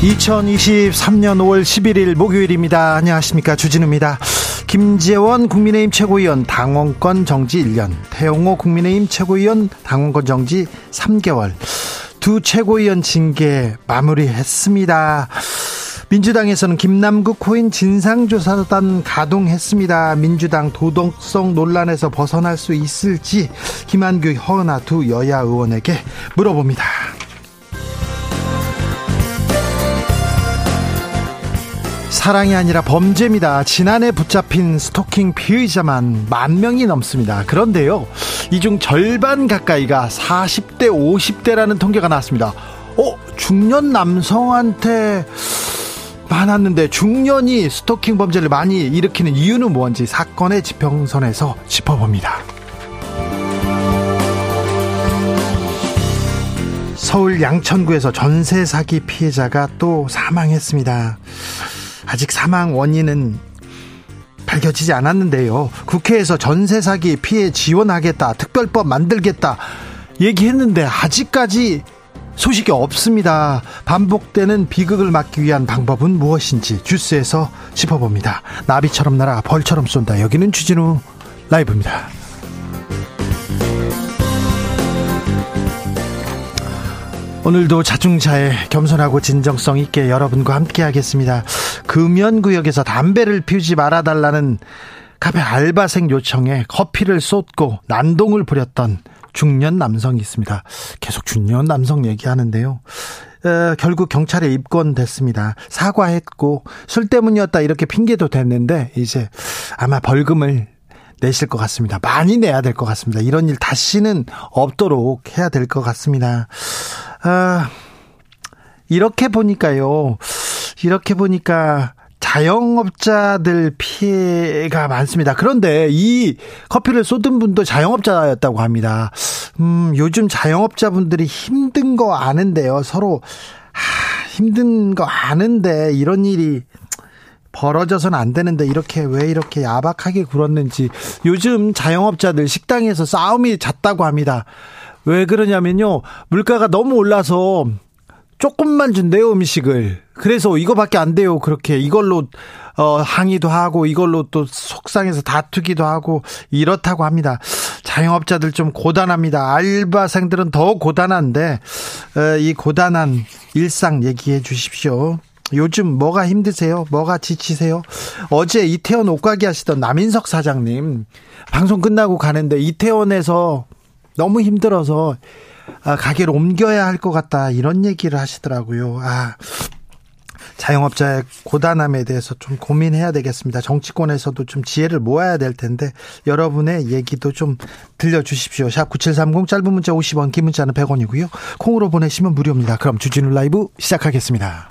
2023년 5월 11일 목요일입니다. 안녕하십니까. 주진우입니다. 김재원 국민의힘 최고위원 당원권 정지 1년, 태용호 국민의힘 최고위원 당원권 정지 3개월, 두 최고위원 징계 마무리했습니다. 민주당에서는 김남국 코인 진상조사단 가동했습니다. 민주당 도덕성 논란에서 벗어날 수 있을지 김한규, 허은하 두 여야 의원에게 물어봅니다. 사랑이 아니라 범죄입니다. 지난해 붙잡힌 스토킹 피의자만 만 명이 넘습니다. 그런데요, 이 중 절반 가까이가 40대, 50대라는 통계가 나왔습니다. 어, 중년 남성한테 많았는데 중년이 스토킹 범죄를 많이 일으키는 이유는 뭔지 사건의 지평선에서 짚어봅니다. 서울 양천구에서 전세 사기 피해자가 또 사망했습니다. 아직 사망 원인은 밝혀지지 않았는데요. 국회에서 전세 사기 피해 지원하겠다, 특별법 만들겠다 얘기했는데 아직까지 소식이 없습니다. 반복되는 비극을 막기 위한 방법은 무엇인지 주스에서 짚어봅니다. 나비처럼 날아 벌처럼 쏜다. 여기는 주진우 라이브입니다. 오늘도 자중차에 겸손하고 진정성 있게 여러분과 함께 하겠습니다. 금연구역에서 담배를 피우지 말아달라는 카페 알바생 요청에 커피를 쏟고 난동을 부렸던 중년 남성이 있습니다. 계속 중년 남성 얘기하는데요. 어, 결국 경찰에 입건됐습니다. 사과했고 술 때문이었다 이렇게 핑계도 됐는데 이제 아마 벌금을 내실 것 같습니다. 많이 내야 될 것 같습니다. 이런 일 다시는 없도록 해야 될 것 같습니다. 아, 이렇게 보니까요. 이렇게 보니까 자영업자들 피해가 많습니다. 그런데 이 커피를 쏟은 분도 자영업자였다고 합니다. 음, 요즘 자영업자분들이 힘든 거 아는데요. 서로 하, 힘든 거 아는데 이런 일이 벌어져서는 안 되는데 이렇게 왜 이렇게 야박하게 굴었는지 요즘 자영업자들 식당에서 싸움이 잦다고 합니다. 왜 그러냐면요. 물가가 너무 올라서 조금만 준대요, 음식을. 그래서 이거밖에 안 돼요. 그렇게 이걸로 어 항의도 하고 이걸로 또 속상해서 다투기도 하고 이렇다고 합니다. 자영업자들 좀 고단합니다. 알바생들은 더 고단한데 어, 이 고단한 일상 얘기해 주십시오. 요즘 뭐가 힘드세요? 뭐가 지치세요? 어제 이태원 옷가게 하시던 남인석 사장님 방송 끝나고 가는데 이태원에서 너무 힘들어서 아, 가게를 옮겨야 할 것 같다 이런 얘기를 하시더라고요. 아 자영업자의 고단함에 대해서 좀 고민해야 되겠습니다. 정치권에서도 좀 지혜를 모아야 될 텐데 여러분의 얘기도 좀 들려주십시오. 샵 9730 짧은 문자 50원 긴 문자는 100원이고요. 콩으로 보내시면 무료입니다. 그럼 주진우 라이브 시작하겠습니다.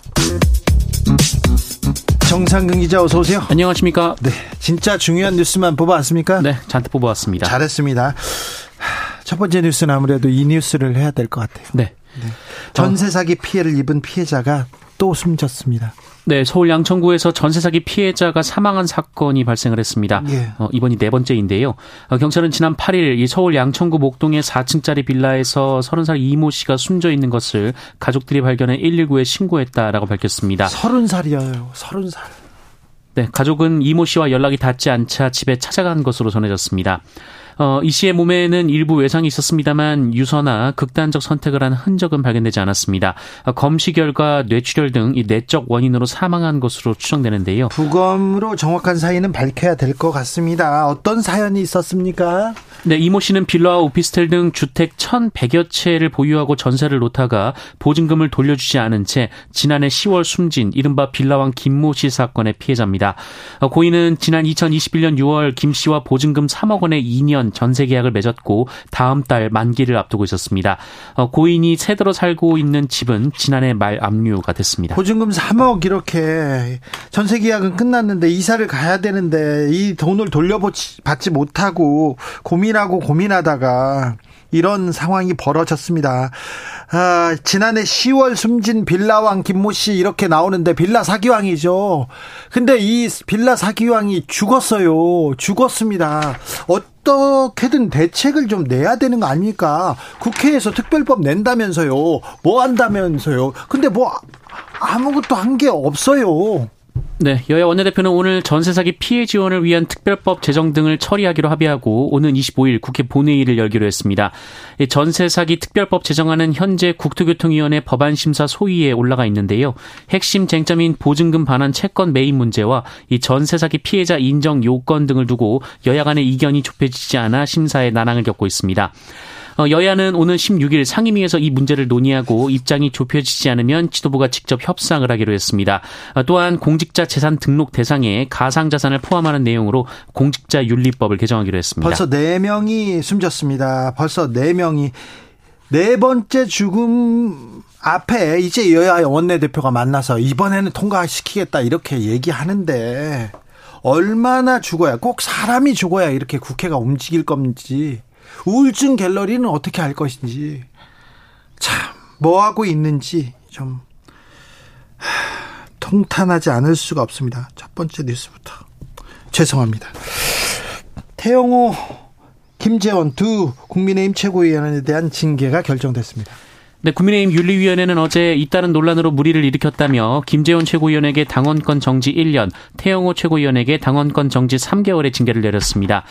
정상근 기자 어서 오세요. 안녕하십니까? 네, 진짜 중요한 뉴스만 뽑아왔습니까? 네, 잔뜩 뽑아왔습니다. 잘했습니다. 첫 번째 뉴스는 아무래도 이 뉴스를 해야 될 것 같아요. 네. 네. 전세 사기 피해를 입은 피해자가 또 숨졌습니다. 네, 서울 양천구에서 전세 사기 피해자가 사망한 사건이 발생을 했습니다. 예. 어, 이번이 네 번째인데요. 어, 경찰은 지난 8일 이 서울 양천구 목동의 4층짜리 빌라에서 30살 이모 씨가 숨져 있는 것을 가족들이 발견해 119에 신고했다라고 밝혔습니다. 30살이에요. 30살. 네, 가족은 이모 씨와 연락이 닿지 않자 집에 찾아간 것으로 전해졌습니다. 어, 이 씨의 몸에는 일부 외상이 있었습니다만 유서나 극단적 선택을 한 흔적은 발견되지 않았습니다. 어, 검시 결과 뇌출혈 등 이 내적 원인으로 사망한 것으로 추정되는데요. 부검으로 정확한 사인은 밝혀야 될 것 같습니다. 어떤 사연이 있었습니까? 네, 이모 씨는 빌라와 오피스텔 등 주택 1,100여 채를 보유하고 전세를 놓다가 보증금을 돌려주지 않은 채 지난해 10월 숨진 이른바 빌라왕 김모 씨 사건의 피해자입니다. 어, 고인은 지난 2021년 6월 김 씨와 보증금 3억 원의 2년 전세 계약을 맺었고 다음 달 만기를 앞두고 있었습니다. 어, 고인이 새들어 살고 있는 집은 지난해 말 압류가 됐습니다. 보증금 3억 이렇게 전세 계약은 끝났는데 이사를 가야 되는데 이 돈을 돌려받지 못하고 고민하고 고민하다가 이런 상황이 벌어졌습니다. 아, 지난해 10월 숨진 빌라왕 김모 씨 이렇게 나오는데 빌라 사기왕이죠. 근데 이 빌라 사기왕이 죽었어요. 죽었습니다. 어떻게든 대책을 좀 내야 되는 거 아닙니까? 국회에서 특별법 낸다면서요. 뭐 한다면서요. 근데 뭐 아무것도 한 게 없어요. 네, 여야 원내대표는 오늘 전세 사기 피해 지원을 위한 특별법 제정 등을 처리하기로 합의하고 오는 25일 국회 본회의를 열기로 했습니다. 전세 사기 특별법 제정안은 현재 국토교통위원회 법안 심사 소위에 올라가 있는데요. 핵심 쟁점인 보증금 반환 채권 매입 문제와 이 전세 사기 피해자 인정 요건 등을 두고 여야 간의 이견이 좁혀지지 않아 심사에 난항을 겪고 있습니다. 어, 여야는 오는 16일 상임위에서 이 문제를 논의하고 입장이 좁혀지지 않으면 지도부가 직접 협상을 하기로 했습니다. 어, 또한 공직자 재산 등록 대상에 가상 자산을 포함하는 내용으로 공직자 윤리법을 개정하기로 했습니다. 벌써 4명이 숨졌습니다. 벌써 4명이 네 번째 죽음 앞에 이제 여야 원내대표가 만나서 이번에는 통과시키겠다 이렇게 얘기하는데 얼마나 죽어야 꼭 사람이 죽어야 이렇게 국회가 움직일 건지 우울증 갤러리는 어떻게 할 것인지 참 뭐하고 있는지 좀 통탄하지 않을 수가 없습니다. 첫 번째 뉴스부터 죄송합니다. 태영호, 김재원 두 국민의힘 최고위원에 대한 징계가 결정됐습니다. 네, 국민의힘 윤리위원회는 어제 잇따른 논란으로 무리를 일으켰다며 김재원 최고위원에게 당원권 정지 1년, 태영호 최고위원에게 당원권 정지 3개월의 징계를 내렸습니다.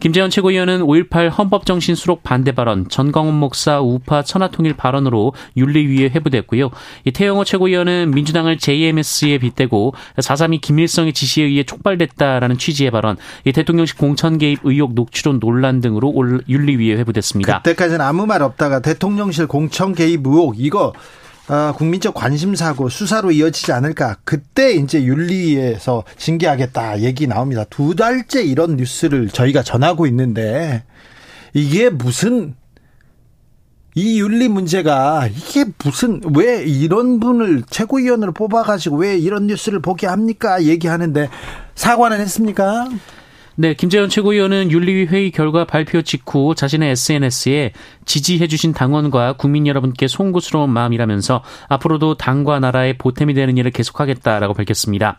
김재원 최고위원은 5.18 헌법정신 수록 반대 발언, 전광훈 목사 우파 천하통일 발언으로 윤리위에 회부됐고요. 이 태영호 최고위원은 민주당을 JMS에 빗대고 4.3이 김일성의 지시에 의해 촉발됐다라는 취지의 발언, 이 대통령실 공천 개입 의혹 녹취론 논란 등으로 윤리위에 회부됐습니다. 그때까지는 아무 말 없다가 대통령실 공천 개입 의혹 이거 어, 국민적 관심사고 수사로 이어지지 않을까. 그때 이제 윤리위에서 징계하겠다 얘기 나옵니다. 두 달째 이런 뉴스를 저희가 전하고 있는데 이게 무슨 이 윤리 문제가 이게 무슨 왜 이런 분을 최고위원으로 뽑아가지고 왜 이런 뉴스를 보게 합니까? 얘기하는데 사과는 했습니까? 네, 김재현 최고위원은 윤리위 회의 결과 발표 직후 자신의 SNS에 지지해주신 당원과 국민 여러분께 송구스러운 마음이라면서 앞으로도 당과 나라의 보탬이 되는 일을 계속하겠다라고 밝혔습니다.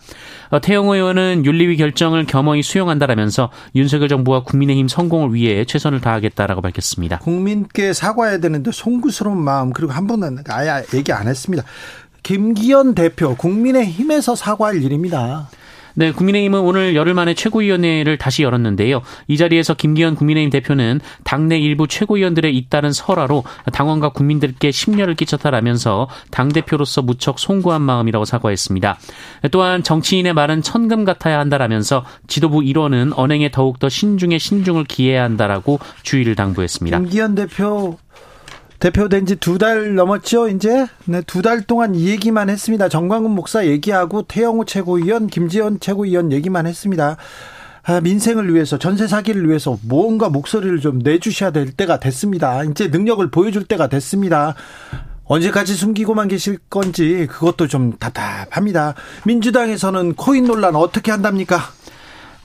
어, 태영호 의원은 윤리위 결정을 겸허히 수용한다라면서 윤석열 정부와 국민의힘 성공을 위해 최선을 다하겠다라고 밝혔습니다. 국민께 사과해야 되는데 송구스러운 마음 그리고 한 번은 아예 얘기 안 했습니다. 김기현 대표 국민의힘에서 사과할 일입니다. 네, 국민의힘은 오늘 열흘 만에 최고위원회를 다시 열었는데요. 이 자리에서 김기현 국민의힘 대표는 당내 일부 최고위원들의 잇따른 설화로 당원과 국민들께 심려를 끼쳤다라면서 당대표로서 무척 송구한 마음이라고 사과했습니다. 또한 정치인의 말은 천금 같아야 한다라면서 지도부 일원은 언행에 더욱더 신중에 신중을 기해야 한다라고 주의를 당부했습니다. 김기현 대표 대표된 지 두 달 넘었죠, 이제? 네, 두 달 동안 이 얘기만 했습니다. 정광훈 목사 얘기하고 태영호 최고위원, 김지현 최고위원 얘기만 했습니다. 아, 민생을 위해서, 전세 사기를 위해서 뭔가 목소리를 좀 내주셔야 될 때가 됐습니다. 이제 능력을 보여줄 때가 됐습니다. 언제까지 숨기고만 계실 건지 그것도 좀 답답합니다. 민주당에서는 코인 논란 어떻게 한답니까?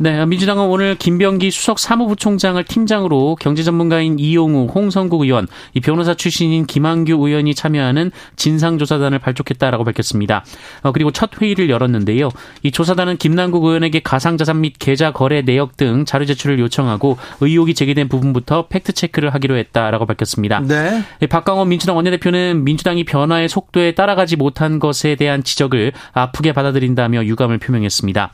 네, 민주당은 오늘 김병기 수석 사무부총장을 팀장으로 경제 전문가인 이용우, 홍성국 의원, 이 변호사 출신인 김한규 의원이 참여하는 진상조사단을 발족했다라고 밝혔습니다. 어, 그리고 첫 회의를 열었는데요. 이 조사단은 김남국 의원에게 가상자산 및 계좌 거래 내역 등 자료 제출을 요청하고 의혹이 제기된 부분부터 팩트 체크를 하기로 했다라고 밝혔습니다. 네. 박강원 민주당 원내대표는 민주당이 변화의 속도에 따라가지 못한 것에 대한 지적을 아프게 받아들인다며 유감을 표명했습니다.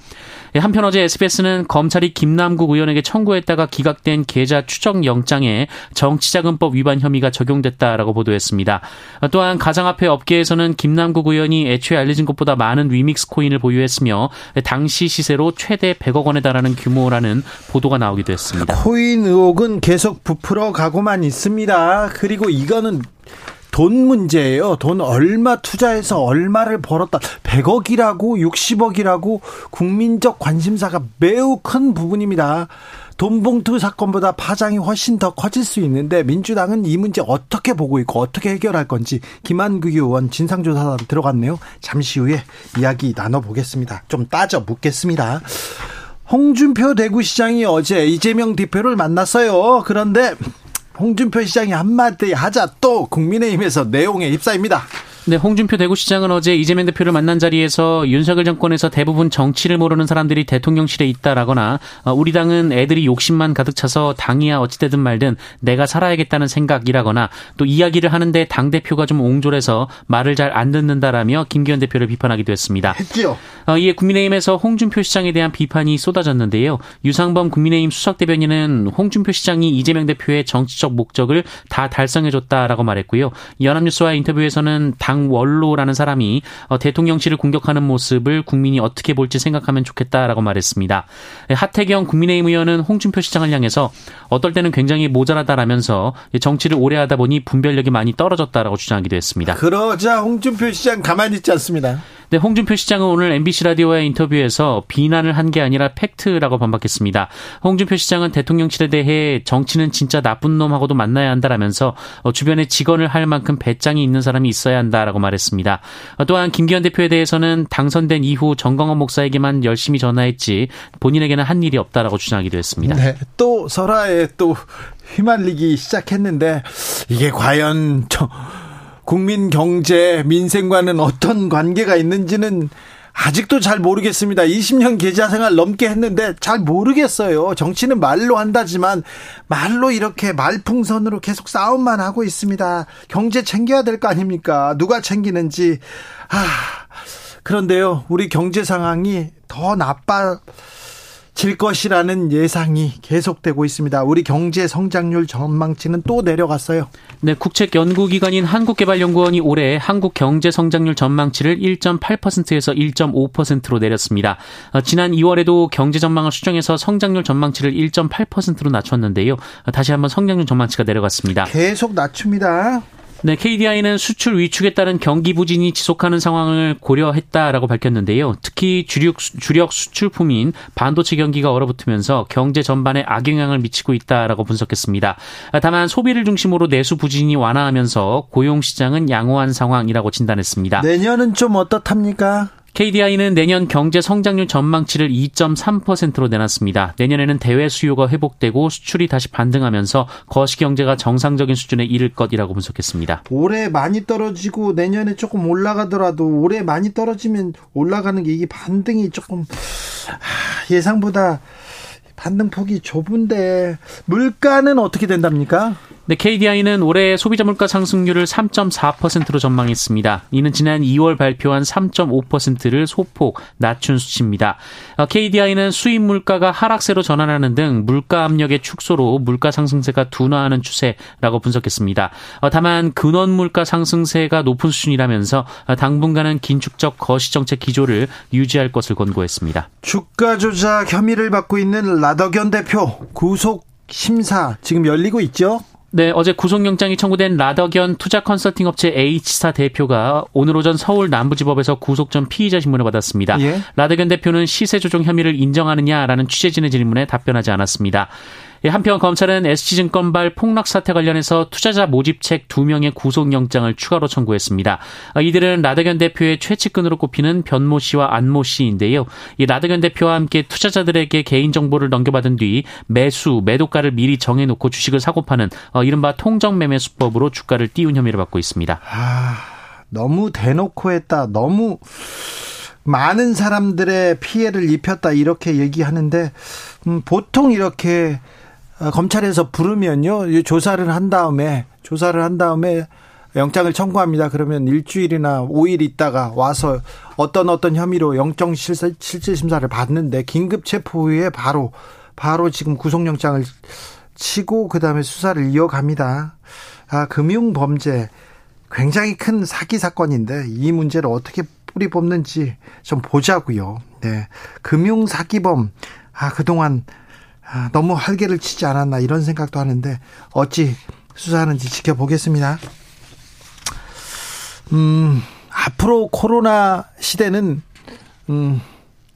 예, 한편 어제 SBS는 검찰이 김남국 의원에게 청구했다가 기각된 계좌 추적 영장에 정치자금법 위반 혐의가 적용됐다라고 보도했습니다. 또한 가상화폐 업계에서는 김남국 의원이 애초에 알려진 것보다 많은 위믹스 코인을 보유했으며 당시 시세로 최대 100억 원에 달하는 규모라는 보도가 나오기도 했습니다. 코인 의혹은 계속 부풀어 가고만 있습니다. 그리고 이거는 돈 문제예요. 돈 얼마 투자해서 얼마를 벌었다. 100억이라고 60억이라고 국민적 관심사가 매우 큰 부분입니다. 돈봉투 사건보다 파장이 훨씬 더 커질 수 있는데 민주당은 이 문제 어떻게 보고 있고 어떻게 해결할 건지 김한국 의원 진상조사 들어갔네요. 잠시 후에 이야기 나눠보겠습니다. 좀 따져 묻겠습니다. 홍준표 대구시장이 어제 이재명 대표를 만났어요. 그런데 홍준표 시장이 한마디 하자 또 국민의힘에서 내용에 휩싸입니다. 네, 홍준표 대구시장은 어제 이재명 대표를 만난 자리에서 윤석열 정권에서 대부분 정치를 모르는 사람들이 대통령실에 있다라거나 어, 우리 당은 애들이 욕심만 가득 차서 당이야 어찌되든 말든 내가 살아야겠다는 생각이라거나 또 이야기를 하는데 당 대표가 좀 옹졸해서 말을 잘 안 듣는다라며 김기현 대표를 비판하기도 했습니다. 했죠. 어, 이에 국민의힘에서 홍준표 시장에 대한 비판이 쏟아졌는데요. 유상범 국민의힘 수석 대변인은 홍준표 시장이 이재명 대표의 정치적 목적을 다 달성해줬다라고 말했고요. 연합뉴스와 인터뷰에서는 당 장원로라는 사람이 어, 대통령실을 공격하는 모습을 국민이 어떻게 볼지 생각하면 좋겠다라고 말했습니다. 네, 하태경 국민의힘 의원은 홍준표 시장을 향해서 어떨 때는 굉장히 모자라다라면서 정치를 오래 하다 보니 분별력이 많이 떨어졌다라고 주장하기도 했습니다. 그러자 홍준표 시장 가만히 있지 않습니다. 네, 홍준표 시장은 오늘 MBC 라디오의 인터뷰에서 비난을 한 게 아니라 팩트라고 반박했습니다. 홍준표 시장은 대통령실에 대해 정치는 진짜 나쁜 놈하고도 만나야 한다라면서 어, 주변에 직원을 할 만큼 배짱이 있는 사람이 있어야 한다라고 말했습니다. 어, 또한 김기현 대표에 대해서는 당선된 이후 정광원 목사에게만 열심히 전화했지 본인에게는 한 일이 없다라고 주장하기도 했습니다. 네, 또 설화에 또 휘말리기 시작했는데 이게 과연 저 국민 경제, 민생과는 어떤 관계가 있는지는 아직도 잘 모르겠습니다. 20년 계좌 생활 넘게 했는데 잘 모르겠어요. 정치는 말로 한다지만 말로 이렇게 말풍선으로 계속 싸움만 하고 있습니다. 경제 챙겨야 될 거 아닙니까? 누가 챙기는지. 아, 그런데요. 우리 경제 상황이 더 나빠 질 것이라는 예상이 계속되고 있습니다. 우리 경제 성장률 전망치는 또 내려갔어요. 네, 국책 연구 기관인 한국개발연구원이 올해 한국 경제 성장률 전망치를 1.8%에서 1.5%로 내렸습니다. 어, 지난 2월에도 경제 전망을 수정해서 성장률 전망치를 1.8%로 낮췄는데요. 어, 다시 한번 성장률 전망치가 내려갔습니다. 계속 낮춥니다. 네, KDI는 수출 위축에 따른 경기 부진이 지속하는 상황을 고려했다라고 밝혔는데요. 특히 주력, 주력 수출품인 반도체 경기가 얼어붙으면서 경제 전반에 악영향을 미치고 있다라고 분석했습니다. 다만 소비를 중심으로 내수 부진이 완화하면서 고용 시장은 양호한 상황이라고 진단했습니다. 내년은 좀 어떻답니까? KDI는 내년 경제 성장률 전망치를 2.3%로 내놨습니다. 내년에는 대외 수요가 회복되고 수출이 다시 반등하면서 거시 경제가 정상적인 수준에 이를 것이라고 분석했습니다. 올해 많이 떨어지고 내년에 조금 올라가더라도 올해 많이 떨어지면 올라가는 게 이게 반등이 조금 예상보다 반등폭이 좁은데 물가는 어떻게 된답니까? 네, KDI는 올해 소비자 물가 상승률을 3.4%로 전망했습니다. 이는 지난 2월 발표한 3.5%를 소폭 낮춘 수치입니다. KDI는 어, 수입 물가가 하락세로 전환하는 등 물가 압력의 축소로 물가 상승세가 둔화하는 추세라고 분석했습니다. 어, 다만 근원 물가 상승세가 높은 수준이라면서 어, 당분간은 긴축적 거시 정책 기조를 유지할 것을 권고했습니다. 주가 조작 혐의를 받고 있는 라더견 대표 구속 심사 지금 열리고 있죠? 네, 어제 구속영장이 청구된 라덕연 투자 컨설팅 업체 H사 대표가 오늘 오전 서울 남부지법에서 구속 전 피의자 신문을 받았습니다. 예? 라덕연 대표는 시세 조정 혐의를 인정하느냐라는 취재진의 질문에 답변하지 않았습니다. 예, 한편 검찰은 SG증권발 폭락 사태 관련해서 투자자 모집책 2명의 구속영장을 추가로 청구했습니다. 아, 이들은 라덕연 대표의 최측근으로 꼽히는 변모 씨와 안모 씨인데요. 이 라덕연 대표와 함께 투자자들에게 개인정보를 넘겨받은 뒤 매수, 매도가를 미리 정해놓고 주식을 사고 파는 어, 이른바 통정매매 수법으로 주가를 띄운 혐의를 받고 있습니다. 아, 너무 대놓고 했다. 너무 많은 사람들의 피해를 입혔다. 이렇게 얘기하는데 음, 보통 이렇게 어, 검찰에서 부르면요 조사를 한 다음에 조사를 한 다음에 영장을 청구합니다. 그러면 일주일이나 5일 있다가 와서 어떤 어떤 혐의로 영장 실질 심사를 받는데 긴급 체포 후에 바로 바로 지금 구속영장을 치고 그다음에 수사를 이어갑니다. 아, 금융 범죄 굉장히 큰 사기 사건인데 이 문제를 어떻게 뿌리 뽑는지 좀 보자고요. 네. 금융 사기범 아, 그동안 아, 너무 활개를 치지 않았나 이런 생각도 하는데 어찌 수사하는지 지켜보겠습니다. 음, 앞으로 코로나 시대는 음,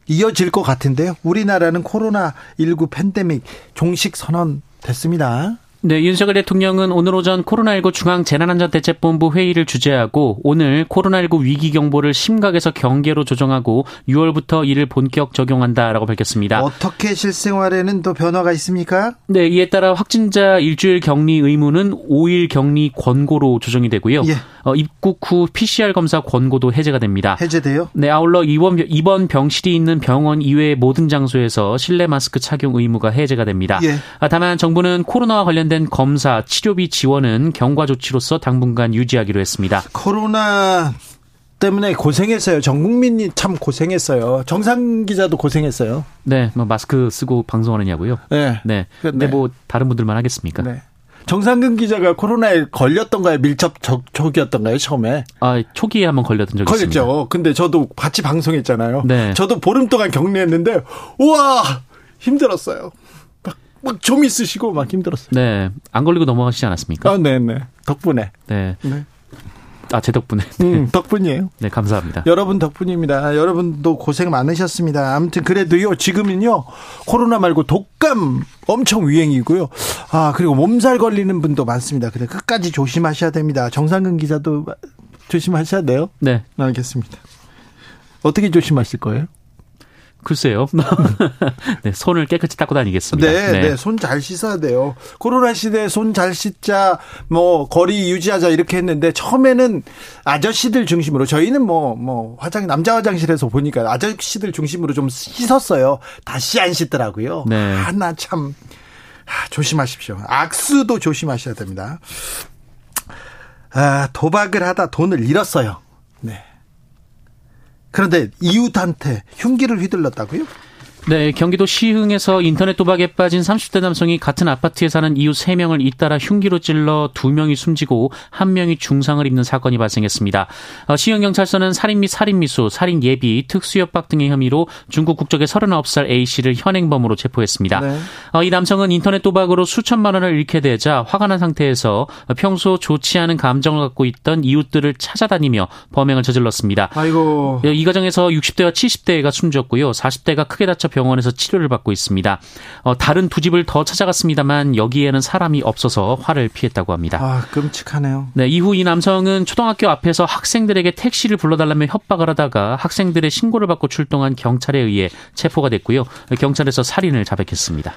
이어질 것 같은데요. 우리나라는 코로나 19 팬데믹 종식 선언 됐습니다. 네, 윤석열 대통령은 오늘 오전 코로나19 중앙재난안전대책본부 회의를 주재하고 오늘 코로나19 위기 경보를 심각에서 경계로 조정하고 6월부터 이를 본격 적용한다라고 밝혔습니다. 어떻게 실생활에는 또 변화가 있습니까? 네, 이에 따라 확진자 일주일 격리 의무는 5일 격리 권고로 조정이 되고요. 예. 어, 입국 후 PCR 검사 권고도 해제가 됩니다. 해제돼요? 네, 아울러 입원, 입원 병실이 있는 병원 이외의 모든 장소에서 실내 마스크 착용 의무가 해제가 됩니다. 예. 아, 다만 정부는 코로나와 관련된 검사, 치료비 지원은 경과 조치로서 당분간 유지하기로 했습니다. 코로나 때문에 고생했어요. 전 국민이 참 고생했어요. 정상 기자도 고생했어요. 네, 뭐 마스크 쓰고 방송하느냐고요? 네. 네. 근데 네. 뭐 다른 분들만 하겠습니까? 네. 정상근 기자가 코로나에 걸렸던가요? 밀접 초기였던가요? 처음에? 아, 초기에 한번 걸렸던 적이 걸렸죠. 있습니다. 걸렸죠. 근데 저도 같이 방송했잖아요. 네. 저도 보름 동안 격리했는데 우와! 힘들었어요. 막, 막좀 있으시고 막 힘들었어요. 네. 안 걸리고 넘어가시지 않았습니까? 아, 네, 네. 덕분에. 네. 네. 아, 제 덕분에. 음, 덕분이에요. 네, 감사합니다. 여러분 덕분입니다. 여러분도 고생 많으셨습니다. 아무튼 그래도요, 지금은요, 코로나 말고 독감 엄청 유행이고요. 아, 그리고 몸살 걸리는 분도 많습니다. 그래, 끝까지 조심하셔야 됩니다. 정상근 기자도 조심하셔야 돼요. 네. 알겠습니다. 어떻게 조심하실 거예요? 글쎄요. 네, 손을 깨끗이 닦고 다니겠습니다. 네, 네. 네 손 잘 씻어야 돼요. 코로나 시대에 손 잘 씻자, 뭐, 거리 유지하자 이렇게 했는데 처음에는 아저씨들 중심으로 저희는 뭐, 뭐, 화장, 남자 화장실에서 보니까 아저씨들 중심으로 좀 씻었어요. 다시 안 씻더라고요. 네. 하나 참, 아, 조심하십시오. 악수도 조심하셔야 됩니다. 아, 도박을 하다 돈을 잃었어요. 네. 그런데 이웃한테 흉기를 휘둘렀다고요? 네, 경기도 시흥에서 인터넷 도박에 빠진 30대 남성이 같은 아파트에 사는 이웃 3명을 잇따라 흉기로 찔러 2명이 숨지고 1명이 중상을 입는 사건이 발생했습니다. 어, 시흥경찰서는 살인 및 살인미수, 살인 예비, 특수협박 등의 혐의로 중국 국적의 39살 A씨를 현행범으로 체포했습니다. 네. 어, 이 남성은 인터넷 도박으로 수천만 원을 잃게 되자 화가 난 상태에서 평소 좋지 않은 감정을 갖고 있던 이웃들을 찾아다니며 범행을 저질렀습니다. 아이고. 예, 이 과정에서 60대와 70대가 숨졌고요. 40대가 크게 다쳐 병원에서 치료를 받고 있습니다. 어, 다른 두 집을 더 찾아갔습니다만 여기에는 사람이 없어서 화를 피했다고 합니다. 아, 끔찍하네요. 네, 이후 이 남성은 초등학교 앞에서 학생들에게 택시를 불러달라며 협박을 하다가 학생들의 신고를 받고 출동한 경찰에 의해 체포가 됐고요. 경찰에서 살인을 자백했습니다.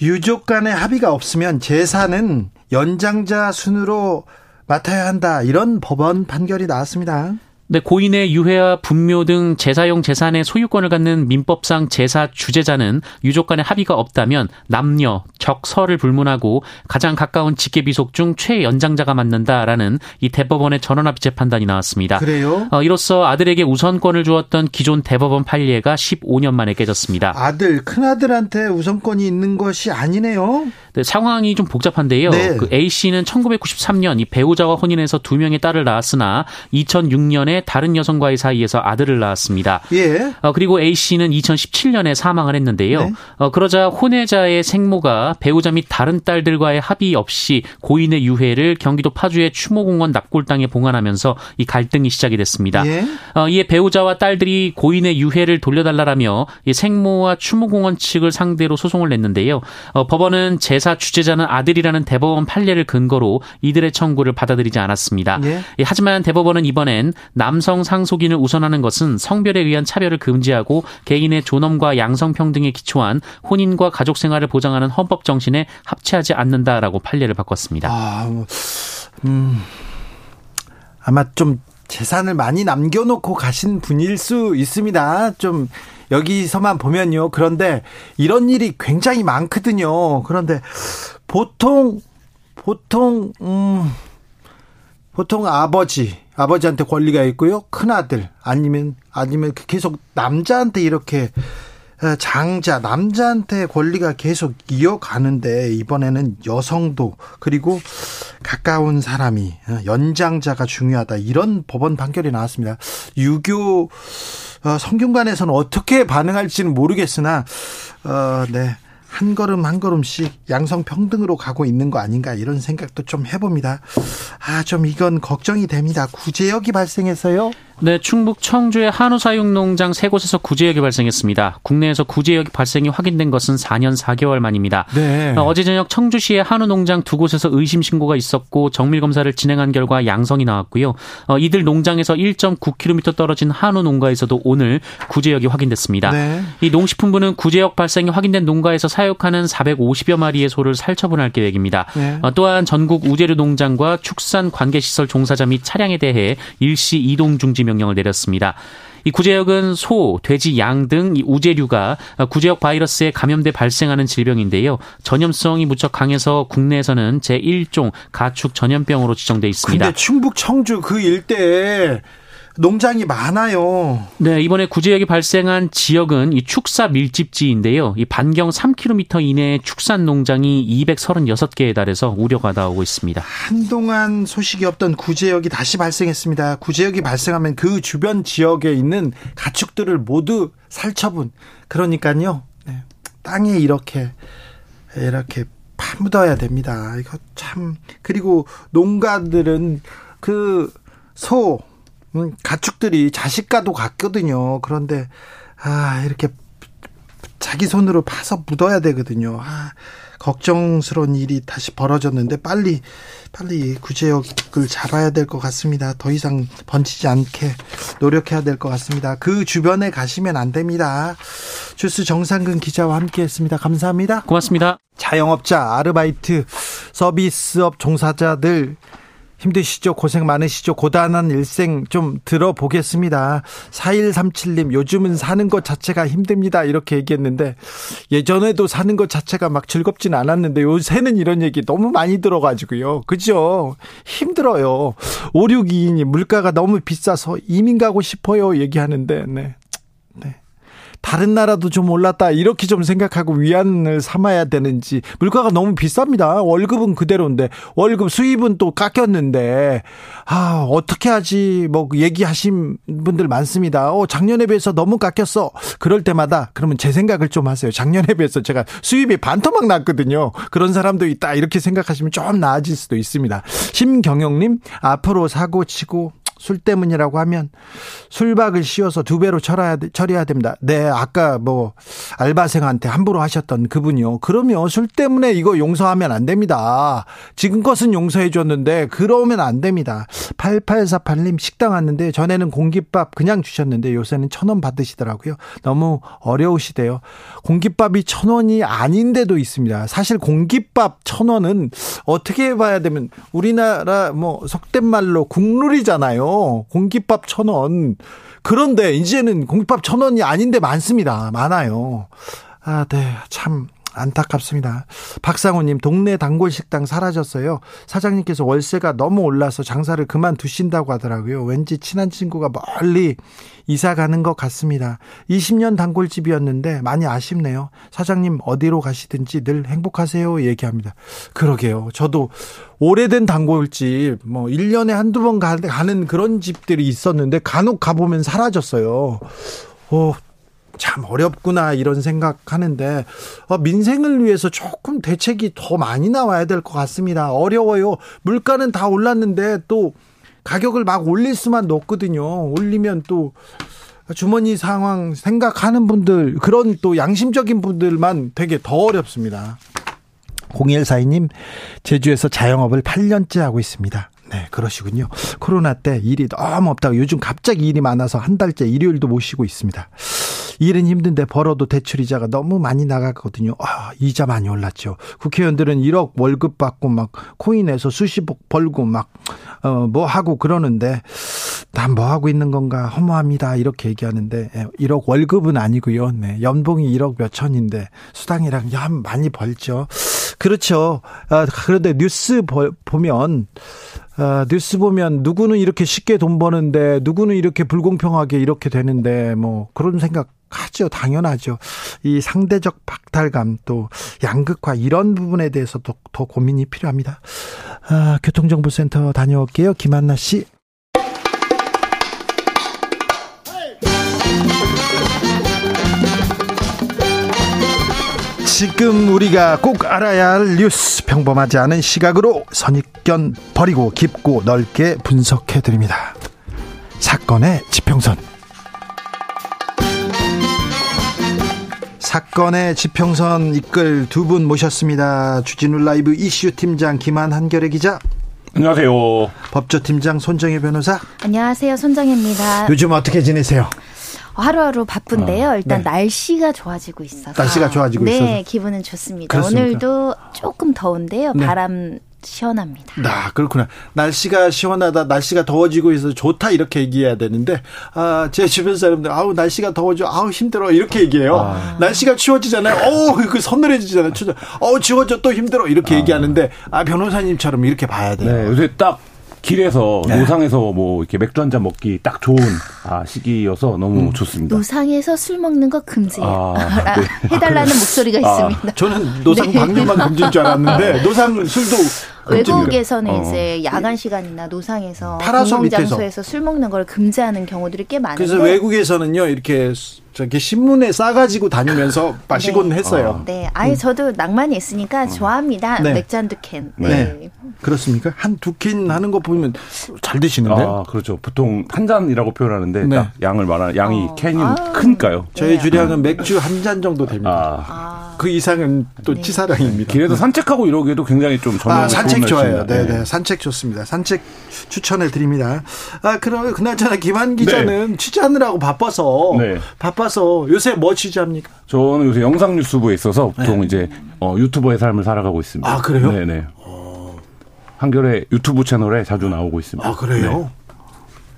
유족 간의 합의가 없으면 재산은 연장자 순으로 맡아야 한다. 이런 법원 판결이 나왔습니다. 네, 고인의 유해와 분묘 등 제사용 재산의 소유권을 갖는 민법상 제사 주재자는 유족 간의 합의가 없다면 남녀, 적설을 불문하고 가장 가까운 직계비속 중 최연장자가 맡는다라는 이 대법원의 전원합의체 판단이 나왔습니다. 그래요? 어, 이로써 아들에게 우선권을 주었던 기존 대법원 판례가 15년 만에 깨졌습니다. 아들, 큰아들한테 우선권이 있는 것이 아니네요. 네, 상황이 좀 복잡한데요. 네. 그 A 씨는 1993년 이 배우자와 혼인해서 두 명의 딸을 낳았으나 2006년에 다른 여성과의 사이에서 아들을 낳았습니다. 예. 어, 그리고 A 씨는 2017년에 사망을 했는데요. 네. 어, 그러자 혼외자의 생모가 배우자 및 다른 딸들과의 합의 없이 고인의 유해를 경기도 파주의 추모공원 납골당에 봉안하면서 이 갈등이 시작이 됐습니다. 예. 어, 이에 배우자와 딸들이 고인의 유해를 돌려달라라며 이 생모와 추모공원 측을 상대로 소송을 냈는데요. 어, 법원은 제 대사 주재자는 아들이라는 대법원 판례를 근거로 이들의 청구를 받아들이지 않았습니다. 예. 예. 하지만 대법원은 이번엔 남성 상속인을 우선하는 것은 성별에 의한 차별을 금지하고 개인의 존엄과 양성평등에 기초한 혼인과 가족 생활을 보장하는 헌법 정신에 합치하지 않는다라고 판례를 바꿨습니다. 아, 음, 아마 좀 재산을 많이 남겨놓고 가신 분일 수 있습니다. 좀 여기서만 보면요. 그런데 이런 일이 굉장히 많거든요. 그런데 보통 보통 음 보통 아버지, 아버지한테 권리가 있고요. 큰 아들 아니면 아니면 계속 남자한테 이렇게 어, 장자 남자한테 권리가 계속 이어가는데 이번에는 여성도 그리고 가까운 사람이 어, 연장자가 중요하다 이런 법원 판결이 나왔습니다. 유교 어, 성균관에서는 어떻게 반응할지는 모르겠으나 어, 네. 한 걸음 한 걸음씩 양성 평등으로 가고 있는 거 아닌가 이런 생각도 좀 해봅니다. 아, 좀 이건 걱정이 됩니다. 구제역이 발생해서요. 네, 충북 청주의 한우 사육 농장 세 곳에서 구제역이 발생했습니다. 국내에서 구제역 발생이 확인된 것은 4년 4개월 만입니다. 네. 어, 어제 저녁 청주시의 한우 농장 두 곳에서 의심 신고가 있었고 정밀 검사를 진행한 결과 양성이 나왔고요. 어, 이들 농장에서 1.9km 떨어진 한우 농가에서도 오늘 구제역이 확인됐습니다. 네. 이 농식품부는 구제역 발생이 확인된 농가에서 사 육하는 450여 마리의 소를 살처분할 계획입니다. 네. 어, 또한 전국 우제류 농장과 축산 관계시설 종사자 및 차량에 대해 일시 이동 중지 명령을 내렸습니다. 이 구제역은 소, 돼지, 양 등 우제류가 구제역 바이러스에 감염돼 발생하는 질병인데요. 전염성이 무척 강해서 국내에서는 제1종 가축 전염병으로 지정돼 있습니다. 근데 충북 청주 그 일대에 농장이 많아요. 네, 이번에 구제역이 발생한 지역은 이 축사 밀집지인데요. 이 반경 3km 이내의 축산 농장이 236개에 달해서 우려가 나오고 있습니다. 한동안 소식이 없던 구제역이 다시 발생했습니다. 구제역이 발생하면 그 주변 지역에 있는 가축들을 모두 살처분. 그러니까요. 네, 땅에 이렇게 이렇게 파묻어야 됩니다. 이거 참 그리고 농가들은 그 소 음, 가축들이 자식과도 같거든요. 그런데 아 이렇게 자기 손으로 파서 묻어야 되거든요. 아, 걱정스러운 일이 다시 벌어졌는데 빨리 빨리 구제역을 잡아야 될 것 같습니다. 더 이상 번지지 않게 노력해야 될 것 같습니다. 그 주변에 가시면 안 됩니다. 주스 정상근 기자와 함께했습니다. 감사합니다. 고맙습니다. 자영업자, 아르바이트, 서비스업 종사자들 힘드시죠? 고생 많으시죠? 고단한 일생 좀 들어보겠습니다. 4137님, 요즘은 사는 것 자체가 힘듭니다. 이렇게 얘기했는데, 예전에도 사는 것 자체가 막 즐겁진 않았는데, 요새는 이런 얘기 너무 많이 들어가지고요. 그죠? 힘들어요. 5622님, 물가가 너무 비싸서 이민 가고 싶어요. 얘기하는데, 네. 네. 다른 나라도 좀 올랐다 이렇게 좀 생각하고 위안을 삼아야 되는지 물가가 너무 비쌉니다. 월급은 그대로인데 월급 수입은 또 깎였는데 아 어떻게 하지 뭐 얘기하신 분들 많습니다. 어 작년에 비해서 너무 깎였어. 그럴 때마다 그러면 제 생각을 좀 하세요. 작년에 비해서 제가 수입이 반토막 났거든요. 그런 사람도 있다 이렇게 생각하시면 좀 나아질 수도 있습니다. 심경영님 앞으로 사고 치고 술 때문이라고 하면 술박을 씌워서 두 배로 처리해야, 처리해야 됩니다. 네, 아까 뭐 알바생한테 함부로 하셨던 그분이요. 그러면 술 때문에 이거 용서하면 안 됩니다. 지금 것은 용서해 줬는데 그러면 안 됩니다. 8848님 식당 왔는데 전에는 공깃밥 그냥 주셨는데 요새는 천 원 받으시더라고요. 너무 어려우시대요. 공깃밥이 천 원이 아닌데도 있습니다. 사실 공깃밥 천 원은 어떻게 봐야 되면 우리나라 뭐 속된 말로 국룰이잖아요. 공깃밥 천 원. 그런데 이제는 공깃밥 천 원이 아닌데 많습니다. 많아요. 아, 네. 참 안타깝습니다. 박상호님, 동네 단골 식당 사라졌어요. 사장님께서 월세가 너무 올라서 장사를 그만두신다고 하더라고요. 왠지 친한 친구가 멀리 이사 가는 것 같습니다. 20년 단골집이었는데 많이 아쉽네요. 사장님 어디로 가시든지 늘 행복하세요. 얘기합니다. 그러게요. 저도 오래된 단골집, 뭐, 1년에 한두 번 가는 그런 집들이 있었는데 간혹 가보면 사라졌어요. 어, 참 어렵구나 이런 생각하는데 어, 민생을 위해서 조금 대책이 더 많이 나와야 될 것 같습니다. 어려워요. 물가는 다 올랐는데 또 가격을 막 올릴 수만 없거든요. 올리면 또 주머니 상황 생각하는 분들 그런 또 양심적인 분들만 되게 더 어렵습니다. 0142님 제주에서 자영업을 8년째 하고 있습니다. 네, 그러시군요. 코로나 때 일이 너무 없다가 요즘 갑자기 일이 많아서 한 달째 일요일도 못 쉬고 있습니다. 일은 힘든데 벌어도 대출 이자가 너무 많이 나가거든요. 아, 이자 많이 올랐죠. 국회의원들은 1억 월급 받고 막 코인에서 수십억 벌고 막, 어, 뭐 하고 그러는데, 난 뭐 하고 있는 건가 허무합니다. 이렇게 얘기하는데, 1억 예, 월급은 아니고요. 네. 연봉이 1억 몇 천인데, 수당이랑 야, 많이 벌죠. 그렇죠. 아, 그런데 뉴스 보, 보면 아, 뉴스 보면 누구는 이렇게 쉽게 돈 버는데 누구는 이렇게 불공평하게 이렇게 되는데 뭐 그런 생각 하죠. 당연하죠. 이 상대적 박탈감 또 양극화 이런 부분에 대해서도 더 고민이 필요합니다. 아, 교통정보센터 다녀올게요. 김한나 씨. 지금 우리가 꼭 알아야 할 뉴스 평범하지 않은 시각으로 선입견 버리고 깊고 넓게 분석해 드립니다. 사건의 지평선. 사건의 지평선 이끌 두 분 모셨습니다. 주진우 라이브 이슈 팀장 김한 한결의 기자. 안녕하세요. 법조팀장 손정혜 변호사. 안녕하세요. 손정혜입니다. 요즘 어떻게 지내세요? 하루하루 바쁜데요. 어, 일단 네. 날씨가 좋아지고 있어서 날씨가 좋아지고 네, 있어서 네, 기분은 좋습니다. 그렇습니까? 오늘도 조금 더운데요. 네. 바람 시원합니다. 아, 그렇구나. 날씨가 시원하다, 날씨가 더워지고 있어서 좋다 이렇게 얘기해야 되는데 아, 제 주변 사람들 아우 날씨가 더워져, 아우 힘들어 이렇게 얘기해요. 아. 날씨가 추워지잖아요. 어우 그 서늘해지잖아요. 추워. 어우 추워져 또 힘들어 이렇게 아. 얘기하는데 아 변호사님처럼 이렇게 봐야 돼요. 네, 요새 딱 길에서 네. 노상에서 뭐 이렇게 맥주 한 잔 먹기 딱 좋은 아, 시기여서 너무 음. 좋습니다. 노상에서 술 먹는 거 금지예요. 아, 네. 해달라는 목소리가 아, 있습니다. 저는 노상 네. 방류만 금지인 줄 알았는데 노상 술도 외국에서는 어. 이제 야간 시간이나 노상에서 공공 장소에서 술 먹는 걸 금지하는 경우들이 꽤 많은데 그래서 외국에서는요 이렇게 저기 신문에 싸가지고 다니면서 마시곤 네. 했어요. 어. 네, 아예 저도 낭만이 있으니까 어. 좋아합니다. 네. 맥주 한 두 캔. 네. 네. 그렇습니까? 한 두 캔 하는 거 보면 잘 드시는데? 아, 그렇죠. 보통 한 잔이라고 표현하는데 네. 양을 말하는 양이 어. 캔이 아, 크니까요. 저희 주량은 맥주 한 잔 정도 됩니다. 아. 그 이상은 또 네. 치사량입니다. 길에서 산책하고 이러기에도 굉장히 좀 아, 산책 좋아요. 네, 네, 산책 좋습니다. 산책 추천해 드립니다. 아, 그럼 그나저나 김한 기자는 네. 취재하느라고 바빠서 네. 바빠서 요새 뭐 취재합니까? 저는 요새 영상 뉴스부에 있어서 보통 네. 이제 어, 유튜버의 삶을 살아가고 있습니다. 아, 그래요? 네, 네. 어... 한겨레 유튜브 채널에 자주 나오고 있습니다. 아, 그래요?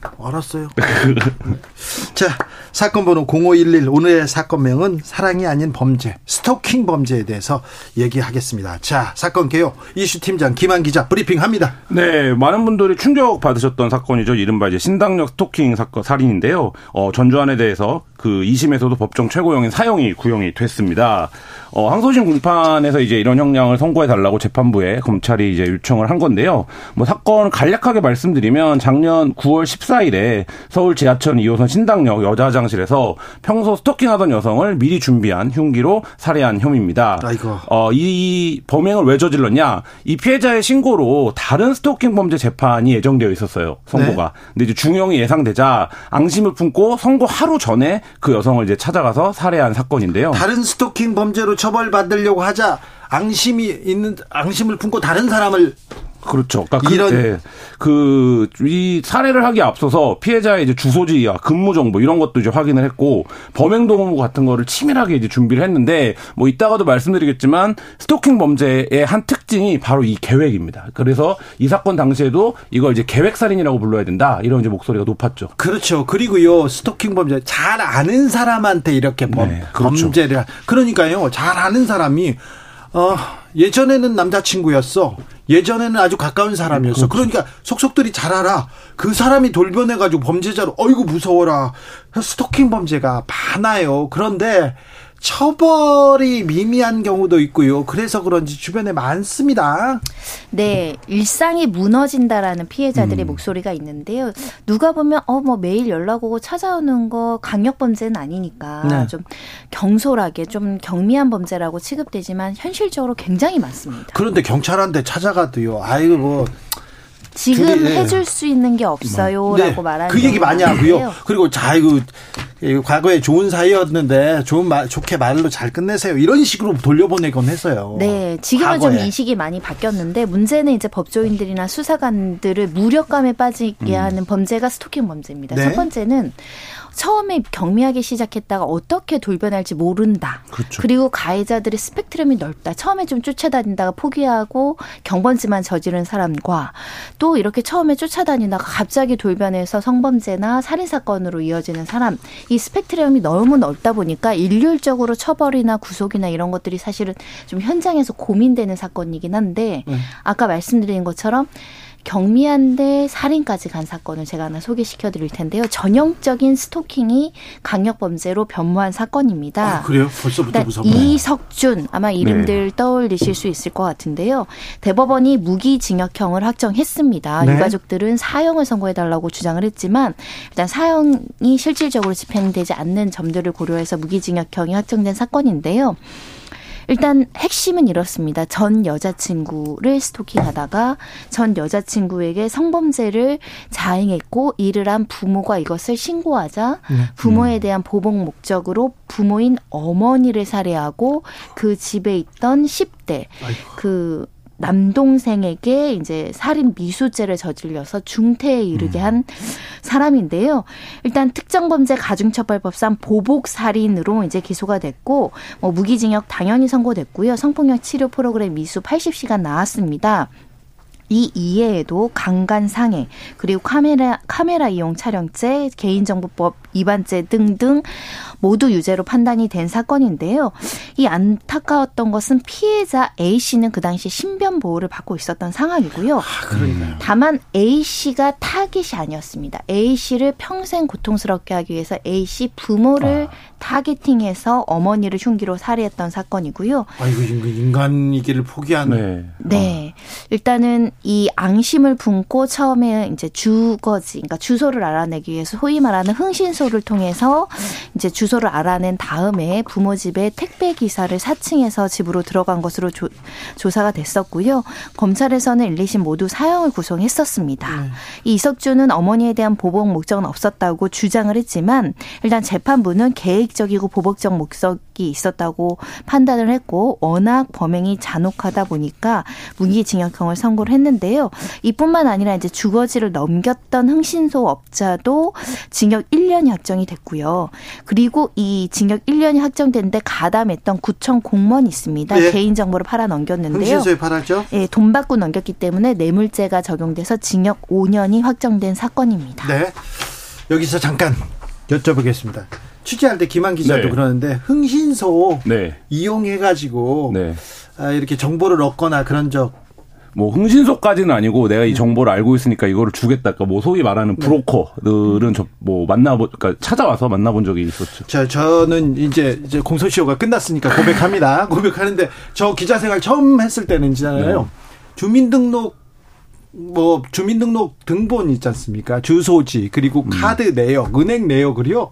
네. 알았어요. 자, 사건 번호 0511 오늘의 사건명은 사랑이 아닌 범죄, 스토킹 범죄에 대해서 얘기하겠습니다. 자, 사건 개요 이슈 팀장 김한 기자 브리핑합니다. 네, 많은 분들이 충격 받으셨던 사건이죠. 이른바 이제 신당역 스토킹 사건 살인인데요. 어, 전주안에 대해서 그 2심에서도 법정 최고형인 사형이 구형이 됐습니다. 어, 항소심 공판에서 이제 이런 형량을 선고해 달라고 재판부에 검찰이 이제 요청을 한 건데요. 뭐 사건 간략하게 말씀드리면 작년 9월 14일에 서울 지하철 2호선 신당역 여자 화장실에서 평소 스토킹하던 여성을 미리 준비한 흉기로 살해한 혐의입니다. 아이고. 어, 이 범행을 왜 저질렀냐? 이 피해자의 신고로 다른 스토킹 범죄 재판이 예정되어 있었어요. 선고가. 네? 근데 이제 중형이 예상되자 앙심을 품고 선고 하루 전에 그 여성을 이제 찾아가서 살해한 사건인데요. 다른 스토킹 범죄로 처벌받으려고 하자 앙심이 있는 앙심을 품고 다른 사람을 그렇죠. 그러니까 이런 그, 그이 사례를 하기 앞서서 피해자의 이제 주소지와 근무 정보 이런 것도 이제 확인을 했고 범행 도구 같은 거를 치밀하게 이제 준비를 했는데 뭐 이따가도 말씀드리겠지만 스토킹 범죄의 한 특징이 바로 이 계획입니다. 그래서 이 사건 당시에도 이걸 이제 계획 살인이라고 불러야 된다 이런 이제 목소리가 높았죠. 그렇죠. 그리고요 스토킹 범죄 잘 아는 사람한테 이렇게 범, 네, 그렇죠. 범죄를 그러니까요 잘 아는 사람이 어, 예전에는 남자친구였어. 예전에는 아주 가까운 사람이었어. 그러니까 속속들이 잘 알아. 그 사람이 돌변해가지고 범죄자로, 어이구, 무서워라. 스토킹 범죄가 많아요. 그런데 처벌이 미미한 경우도 있고요. 그래서 그런지 주변에 많습니다. 네, 일상이 무너진다라는 피해자들의 음. 목소리가 있는데요. 누가 보면 어 뭐 매일 연락 오고 찾아오는 거 강력 범죄는 아니니까 네. 좀 경솔하게 좀 경미한 범죄라고 취급되지만 현실적으로 굉장히 많습니다. 그런데 경찰한테 찾아가도요. 아이고 뭐 지금 둘이, 네. 해줄 수 있는 게 없어요라고 네. 말하는 그 얘기 많이 하고요. 그리고 자 이거 과거에 좋은 사이였는데 좋은 말 좋게 말로 잘 끝내세요. 이런 식으로 돌려보내곤 했어요. 네, 지금은 과거에. 좀 인식이 많이 바뀌었는데 문제는 이제 법조인들이나 수사관들을 무력감에 빠지게 음. 하는 범죄가 스토킹 범죄입니다. 네. 첫 번째는 처음에 경미하게 시작했다가 어떻게 돌변할지 모른다. 그렇죠. 그리고 가해자들의 스펙트럼이 넓다. 처음에 좀 쫓아다니다가 포기하고 경범죄만 저지른 사람과 또 이렇게 처음에 쫓아다니다가 갑자기 돌변해서 성범죄나 살인 사건으로 이어지는 사람 이이 스펙트럼이 너무 넓다 보니까 일률적으로 처벌이나 구속이나 이런 것들이 사실은 좀 현장에서 고민되는 사건이긴 한데 네. 아까 말씀드린 것처럼 경미한데 살인까지 간 사건을 제가 하나 소개시켜 드릴 텐데요. 전형적인 스토킹이 강력 범죄로 변모한 사건입니다. 아, 그래요? 벌써부터 무섭네요. 이석준 아마 이름들 네. 떠올리실 수 있을 것 같은데요. 대법원이 무기징역형을 확정했습니다. 네. 유가족들은 사형을 선고해 달라고 주장을 했지만 일단 사형이 실질적으로 집행되지 않는 점들을 고려해서 무기징역형이 확정된 사건인데요. 일단 핵심은 이렇습니다. 전 여자친구를 스토킹하다가 전 여자친구에게 성범죄를 자행했고 이를 한 부모가 이것을 신고하자 네. 부모에 음. 대한 보복 목적으로 부모인 어머니를 살해하고 그 집에 있던 10대 그 남동생에게 이제 살인 미수죄를 저질러서 중태에 이르게 음. 한 사람인데요. 일단 특정범죄 가중처벌법상 보복 살인으로 이제 기소가 됐고 뭐 무기징역 당연히 선고됐고요. 성폭력 치료 프로그램 미수 80시간 나왔습니다. 이 이외에도 강간 상해 그리고 카메라 카메라 이용 촬영죄 개인정보법 위반죄 등등 모두 유죄로 판단이 된 사건인데요. 이 안타까웠던 것은 피해자 A 씨는 그 당시 신변 보호를 받고 있었던 상황이고요. 아, 다만 A 씨가 타깃이 아니었습니다. A 씨를 평생 고통스럽게 하기 위해서 A 씨 부모를 아. 타겟팅해서 어머니를 흉기로 살해했던 사건이고요. 아이고 인간이기를 포기한. 네. 네. 일단은 이 앙심을 품고 처음에 이제 주거지, 그러니까 주소를 알아내기 위해서 소위 말하는 흥신소 를 통해서 이제 주소를 알아낸 다음에 부모 집에 택배 기사를 사칭해서 집으로 들어간 것으로 조, 조사가 됐었고요. 검찰에서는 1, 2심 모두 사형을 구성했었습니다. 네. 이 이석주는 어머니에 대한 보복 목적은 없었다고 주장을 했지만 일단 재판부는 계획 공익적이고 보복적 목적이 있었다고 판단을 했고 워낙 범행이 잔혹하다 보니까 무기징역형을 선고를 했는데요. 이뿐만 아니라 이제 주거지를 넘겼던 흥신소 업자도 징역 1년이 확정이 됐고요. 그리고 이 징역 1년이 확정됐는데 가담했던 구청 공무원이 있습니다. 네. 개인 정보를 팔아 넘겼는데요. 흥신소에 팔았죠? 예, 돈 받고 넘겼기 때문에 뇌물죄가 적용돼서 징역 5년이 확정된 사건입니다. 네. 여기서 잠깐 여쭤보겠습니다. 취재할 때 김한 기자도 네. 그러는데 흥신소 네. 이용해가지고 네. 아, 이렇게 정보를 얻거나 그런 적. 뭐 흥신소까지는 아니고 내가 이 네. 정보를 알고 있으니까 이거를 주겠다. 그러니까 뭐 소위 말하는 네. 브로커들은 저뭐 만나보 그러니까 찾아와서 만나본 적이 있었죠. 자, 저는 이제 이제 공소시효가 끝났으니까 고백합니다. 고백하는데 저 기자 생활 처음 했을 때는 있잖아요. 네. 주민등록 뭐 주민등록 등본 있지 않습니까? 주소지 그리고 음. 카드 내역, 은행 내역을요.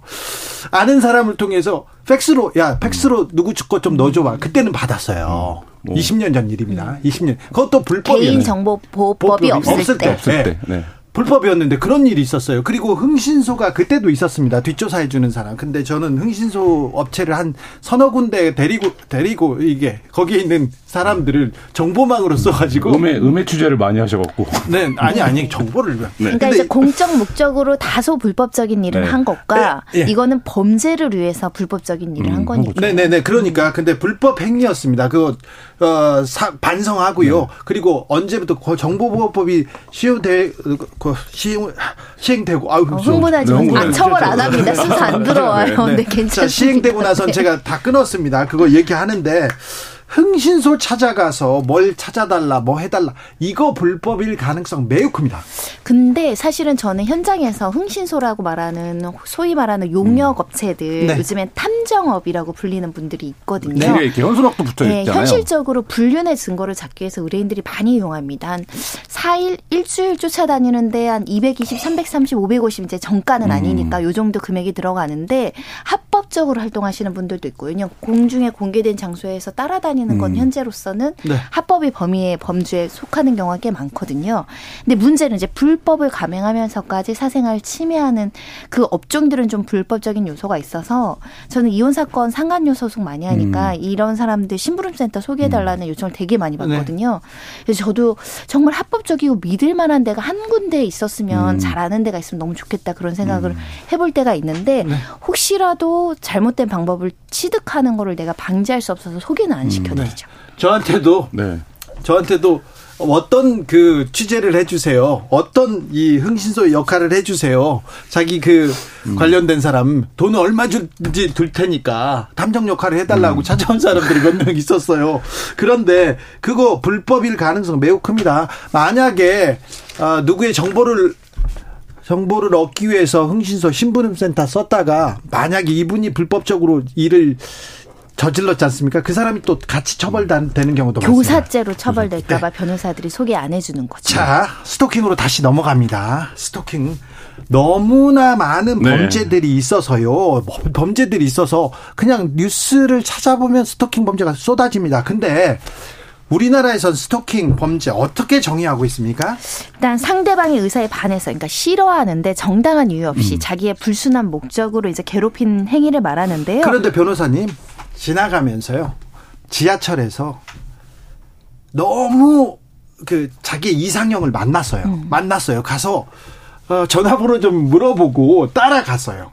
아는 사람을 통해서 팩스로 야 팩스로 누구 거좀 넣어줘봐. 그때는 받았어요. 뭐. 20년 전 일입니다. 20년. 그것도 불법이에요. 개인정보보호법이 없을, 없을 때. 때. 없을 때. 네. 불법이었는데 그런 일이 있었어요. 그리고 흥신소가 그때도 있었습니다. 뒷조사해 주는 사람. 근데 저는 흥신소 업체를 한 서너 군데 데리고 데리고 이게 거기에 있는 사람들을 정보망으로 써가지고 음해 음해 취재를 많이 하셔갖고 네 아니 아니 정보를 네. 그러니까 이제 공적 목적으로 다소 불법적인 일을 네. 한 것과 네. 네. 이거는 범죄를 위해서 불법적인 일을 음, 한 거니까 네네네 그러니까 근데 불법 행위였습니다. 그거 어, 사, 반성하고요. 네. 그리고 언제부터 정보보호법이 시효돼 그 시행 시행되고 아유 어, 흥분하지 마세요. 아, 처벌 안 합니다. 수사 안 들어와요. 네, 네. 괜찮습니다. 시행되고 나선 제가 다 끊었습니다. 그거 얘기하는데 흥신소 찾아가서 뭘 찾아달라, 뭐 해달라. 이거 불법일 가능성 매우 큽니다. 근데 사실은 저는 현장에서 흥신소라고 말하는 소위 말하는 용역 음. 업체들 네. 요즘엔 탐정업이라고 불리는 분들이 있거든요. 네, 개헌수락도 붙어 있잖아요. 네, 현실적으로 불륜의 증거를 잡기 위해서 의뢰인들이 많이 이용합니다. 한 4일, 일주일 쫓아다니는데 한 220, 330, 550 이제 정가는 음. 아니니까 요 정도 금액이 들어가는데 합법적으로 활동하시는 분들도 있고요. 그냥 공중에 공개된 장소에서 따라다니는 다니는 건 음. 현재로서는 네. 합법의 범위에 범주에 속하는 경우가 꽤 많거든요. 근데 문제는 이제 불법을 감행하면서까지 사생활 침해하는 그 업종들은 좀 불법적인 요소가 있어서 저는 이혼 사건 상간녀 소송 많이 하니까 음. 이런 사람들 심부름센터 소개해달라는 음. 요청을 되게 많이 네. 받거든요. 네. 그래서 저도 정말 합법적이고 믿을 만한 데가 한 군데 있었으면 음. 잘 아는 데가 있으면 너무 좋겠다 그런 생각을 음. 해볼 때가 있는데 네. 혹시라도 잘못된 방법을 취득하는 거를 내가 방지할 수 없어서 소개는 안 시켜. 네. 저한테도 네. 저한테도 어떤 그 취재를 해주세요. 어떤 이 흥신소 역할을 해주세요. 자기 그 음. 관련된 사람 돈을 얼마 줄지 줄 테니까 탐정 역할을 해달라고 음. 찾아온 사람들이 몇 명 있었어요. 그런데 그거 불법일 가능성 매우 큽니다. 만약에 아, 누구의 정보를 정보를 얻기 위해서 흥신소 신분센터 썼다가 만약에 이분이 불법적으로 일을 저질렀지 않습니까? 그 사람이 또 같이 처벌되는 경우도 교사죄로 처벌될까봐 네. 변호사들이 소개 안 해주는 거죠. 자, 스토킹으로 다시 넘어갑니다. 스토킹. 너무나 많은 네. 범죄들이 있어서요. 범죄들이 있어서 그냥 뉴스를 찾아보면 스토킹 범죄가 쏟아집니다. 근데 우리나라에선 스토킹 범죄 어떻게 정의하고 있습니까? 일단 상대방의 의사에 반해서 그러니까 싫어하는데 정당한 이유 없이 음. 자기의 불순한 목적으로 이제 괴롭힌 행위를 말하는데요. 그런데 변호사님 지나가면서요. 지하철에서 너무 그 자기 이상형을 만났어요. 음. 만났어요. 가서 어, 전화번호 좀 물어보고 따라갔어요.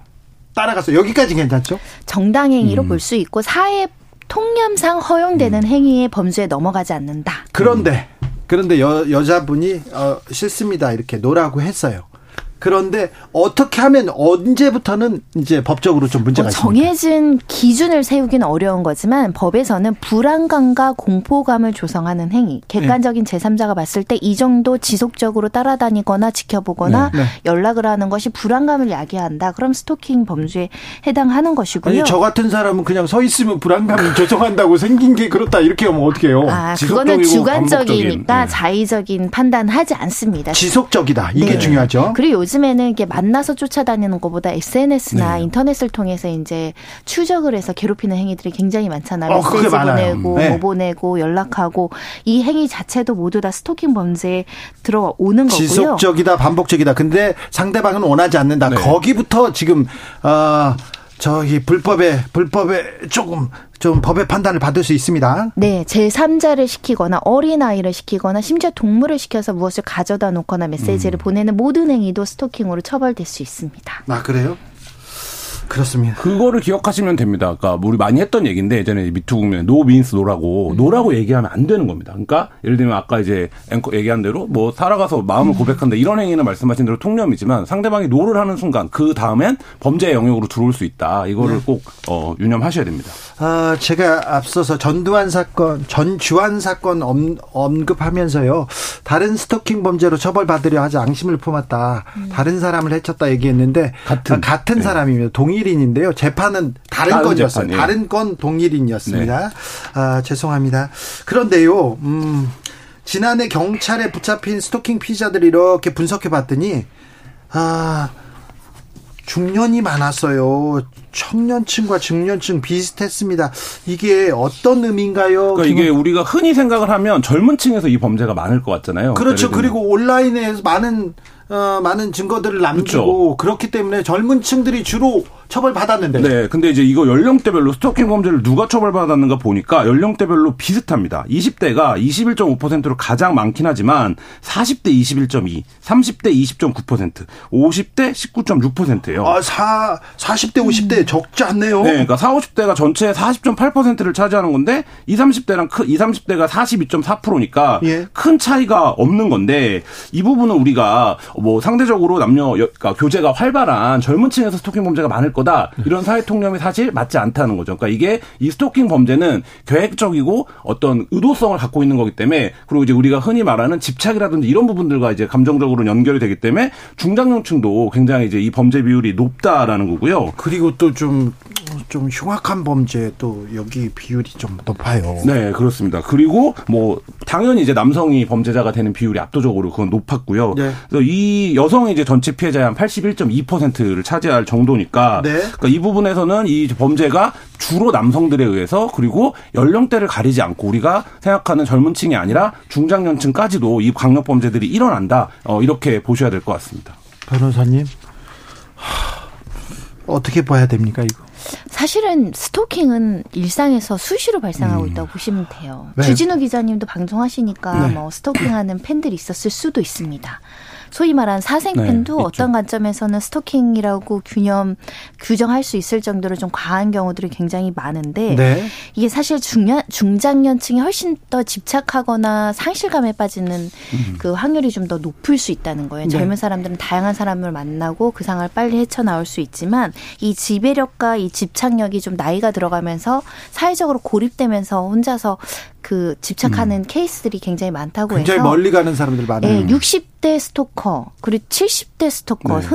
따라가서 여기까지 괜찮죠? 정당행위로 음. 볼수 있고 사회 통념상 허용되는 음. 행위의 범죄에 넘어가지 않는다. 그런데 그런데 여, 여자분이 어, 싫습니다 이렇게 no라고 했어요. 그런데 어떻게 하면 언제부터는 이제 법적으로 좀 문제가 뭐 정해진 있습니까? 기준을 세우기는 어려운 거지만 법에서는 불안감과 공포감을 조성하는 행위, 객관적인 네. 제3자가 봤을 때 이 정도 지속적으로 따라다니거나 지켜보거나 네. 네. 연락을 하는 것이 불안감을 야기한다. 그럼 스토킹 범죄에 해당하는 것이고요. 아니, 저 같은 사람은 그냥 서 있으면 불안감을 조성한다고 생긴 게 그렇다 이렇게 하면 어떻게 해요? 아, 그거는 주관적이니까 네. 자의적인 판단하지 않습니다. 지속적이다. 이게 네. 중요하죠. 그리고 요즘에는 이게 만나서 쫓아다니는 것보다 SNS나 네. 인터넷을 통해서 이제 추적을 해서 괴롭히는 행위들이 굉장히 많잖아요. 어, 메시지 보내고 네. 뭐 보내고 연락하고 이 행위 자체도 모두 다 스토킹 범죄에 들어오는 거고요. 지속적이다, 반복적이다. 근데 상대방은 원하지 않는다. 네. 거기부터 지금 어 저기 불법에 불법에 조금 좀 법의 판단을 받을 수 있습니다. 네, 제3자를 시키거나 어린아이를 시키거나 심지어 동물을 시켜서 무엇을 가져다 놓거나 메시지를 음. 보내는 모든 행위도 스토킹으로 처벌될 수 있습니다. 아, 그래요? 그렇습니다. 그거를 기억하시면 됩니다. 그러니까 우리 많이 했던 얘기인데 예전에 미투 국면 no means no라고 음. no라고 얘기하면 안 되는 겁니다. 그러니까 예를 들면 아까 이제 앵커 얘기한 대로 뭐 찾아가서 마음을 음. 고백한다 이런 행위는 말씀하신 대로 통념이지만 상대방이 no를 하는 순간 그 다음엔 범죄 영역으로 들어올 수 있다. 이거를 네. 꼭 어, 유념하셔야 됩니다. 아, 제가 앞서서 전두환 사건, 전주환 사건 엄, 언급하면서요. 다른 스토킹 범죄로 처벌받으려 하지 앙심을 품었다. 음. 다른 사람을 해쳤다 얘기했는데 같은, 아, 같은 네. 사람입니다. 동일인인데요. 재판은 다른, 다른 건이었어요. 재판, 예. 다른 건 동일인이었습니다. 네. 아, 죄송합니다. 그런데요. 음, 지난해 경찰에 붙잡힌 스토킹 피자들이 이렇게 분석해 봤더니 아, 중년이 많았어요. 청년층과 중년층 비슷했습니다. 이게 어떤 의미인가요? 그러니까 이게 우리가 흔히 생각을 하면 젊은 층에서 이 범죄가 많을 것 같잖아요. 그렇죠. 그리고 온라인에서 많은 어, 많은 증거들을 남기고 그렇죠. 그렇기 때문에 젊은 층들이 주로 처벌받았는데. 네. 근데 이제 이거 연령대별로 스토킹 범죄를 누가 처벌받았는가 보니까 연령대별로 비슷합니다. 20대가 21.5%로 가장 많긴 하지만 40대 21.2, 30대 20.9%, 50대 19.6%예요. 아, 4 40대 50대 음. 적지 않네요. 네. 그러니까 4, 50대가 전체의 40.8%를 차지하는 건데 20, 30대랑 크, 20, 30대가 42.4%니까 예. 큰 차이가 없는 건데 이 부분은 우리가 뭐 상대적으로 남녀 그러니까 교제가 활발한 젊은 층에서 스토킹 범죄가 많을 거다 이런 사회 통념이 사실 맞지 않다는 거죠. 그러니까 이게 이 스토킹 범죄는 계획적이고 어떤 의도성을 갖고 있는 거기 때문에 그리고 이제 우리가 흔히 말하는 집착이라든지 이런 부분들과 이제 감정적으로 연결이 되기 때문에 중장년층도 굉장히 이제 이 범죄 비율이 높다라는 거고요. 그리고 또 좀좀 흉악한 범죄 또 여기 비율이 좀 높아요. 네, 그렇습니다. 그리고 뭐 당연히 이제 남성이 범죄자가 되는 비율이 압도적으로 그건 높았고요. 네. 그래서 이 여성이 이제 전체 피해자의 한 81.2%를 차지할 정도니까 네. 그러니까 이 부분에서는 이 범죄가 주로 남성들에 의해서 그리고 연령대를 가리지 않고 우리가 생각하는 젊은 층이 아니라 중장년층까지도 이 강력 범죄들이 일어난다. 어, 이렇게 보셔야 될 것 같습니다. 변호사님. 하, 어떻게 봐야 됩니까, 이거? 사실은 스토킹은 일상에서 수시로 발생하고 음. 있다고 보시면 돼요. 네. 주진우 기자님도 방송하시니까 네. 뭐 스토킹하는 팬들이 있었을 수도 있습니다. 소위 말하는 사생팬도 네, 어떤 관점에서는 스토킹이라고 균형 규정할 수 있을 정도로 좀 과한 경우들이 굉장히 많은데 네. 이게 사실 중년 중장년층이 훨씬 더 집착하거나 상실감에 빠지는 음. 그 확률이 좀 더 높을 수 있다는 거예요. 네. 젊은 사람들은 다양한 사람을 만나고 그 상을 빨리 헤쳐나올 수 있지만 이 지배력과 이 집착력이 좀 나이가 들어가면서 사회적으로 고립되면서 혼자서 그 집착하는 음. 케이스들이 굉장히 많다고 굉장히 해서 굉장히 멀리 가는 사람들 많아요. 네, 60대 스토커 그리고 70대 스토커 네.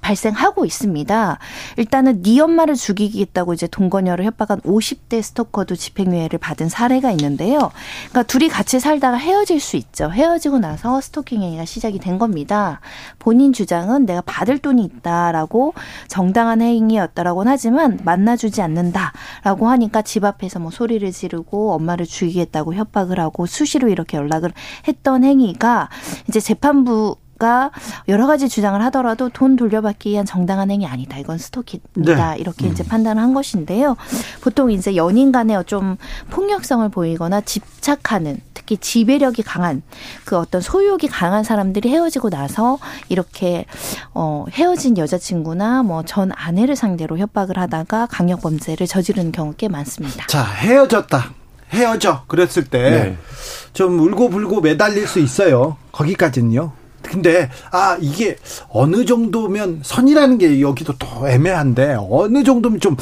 발생하고 있습니다. 일단은 네 엄마를 죽이겠다고 이제 동거녀를 협박한 50대 스토커도 집행유예를 받은 사례가 있는데요. 그러니까 둘이 같이 살다가 헤어질 수 있죠. 헤어지고 나서 스토킹 행위가 시작이 된 겁니다. 본인 주장은 내가 받을 돈이 있다라고 정당한 행위였다라고는 하지만 만나주지 않는다라고 하니까 집 앞에서 뭐 소리를 지르고 엄마를 죽이겠다고 협박을 하고 수시로 이렇게 연락을 했던 행위가 이제 재판부 가 여러 가지 주장을 하더라도 돈 돌려받기 위한 정당한 행위 아니다. 이건 스토킹이다. 네. 이렇게 이제 음. 판단을 한 것인데요. 보통 이제 연인 간에 좀 폭력성을 보이거나 집착하는 특히 지배력이 강한 그 어떤 소유욕이 강한 사람들이 헤어지고 나서 이렇게 어 헤어진 여자친구나 뭐 전 아내를 상대로 협박을 하다가 강력 범죄를 저지르는 경우 꽤 많습니다. 자, 헤어졌다. 헤어져. 그랬을 때좀 네. 울고 불고 매달릴 수 있어요. 거기까지는요. 근데 아 이게 어느 정도면 선이라는 게 여기도 더 애매한데 어느 정도면 좀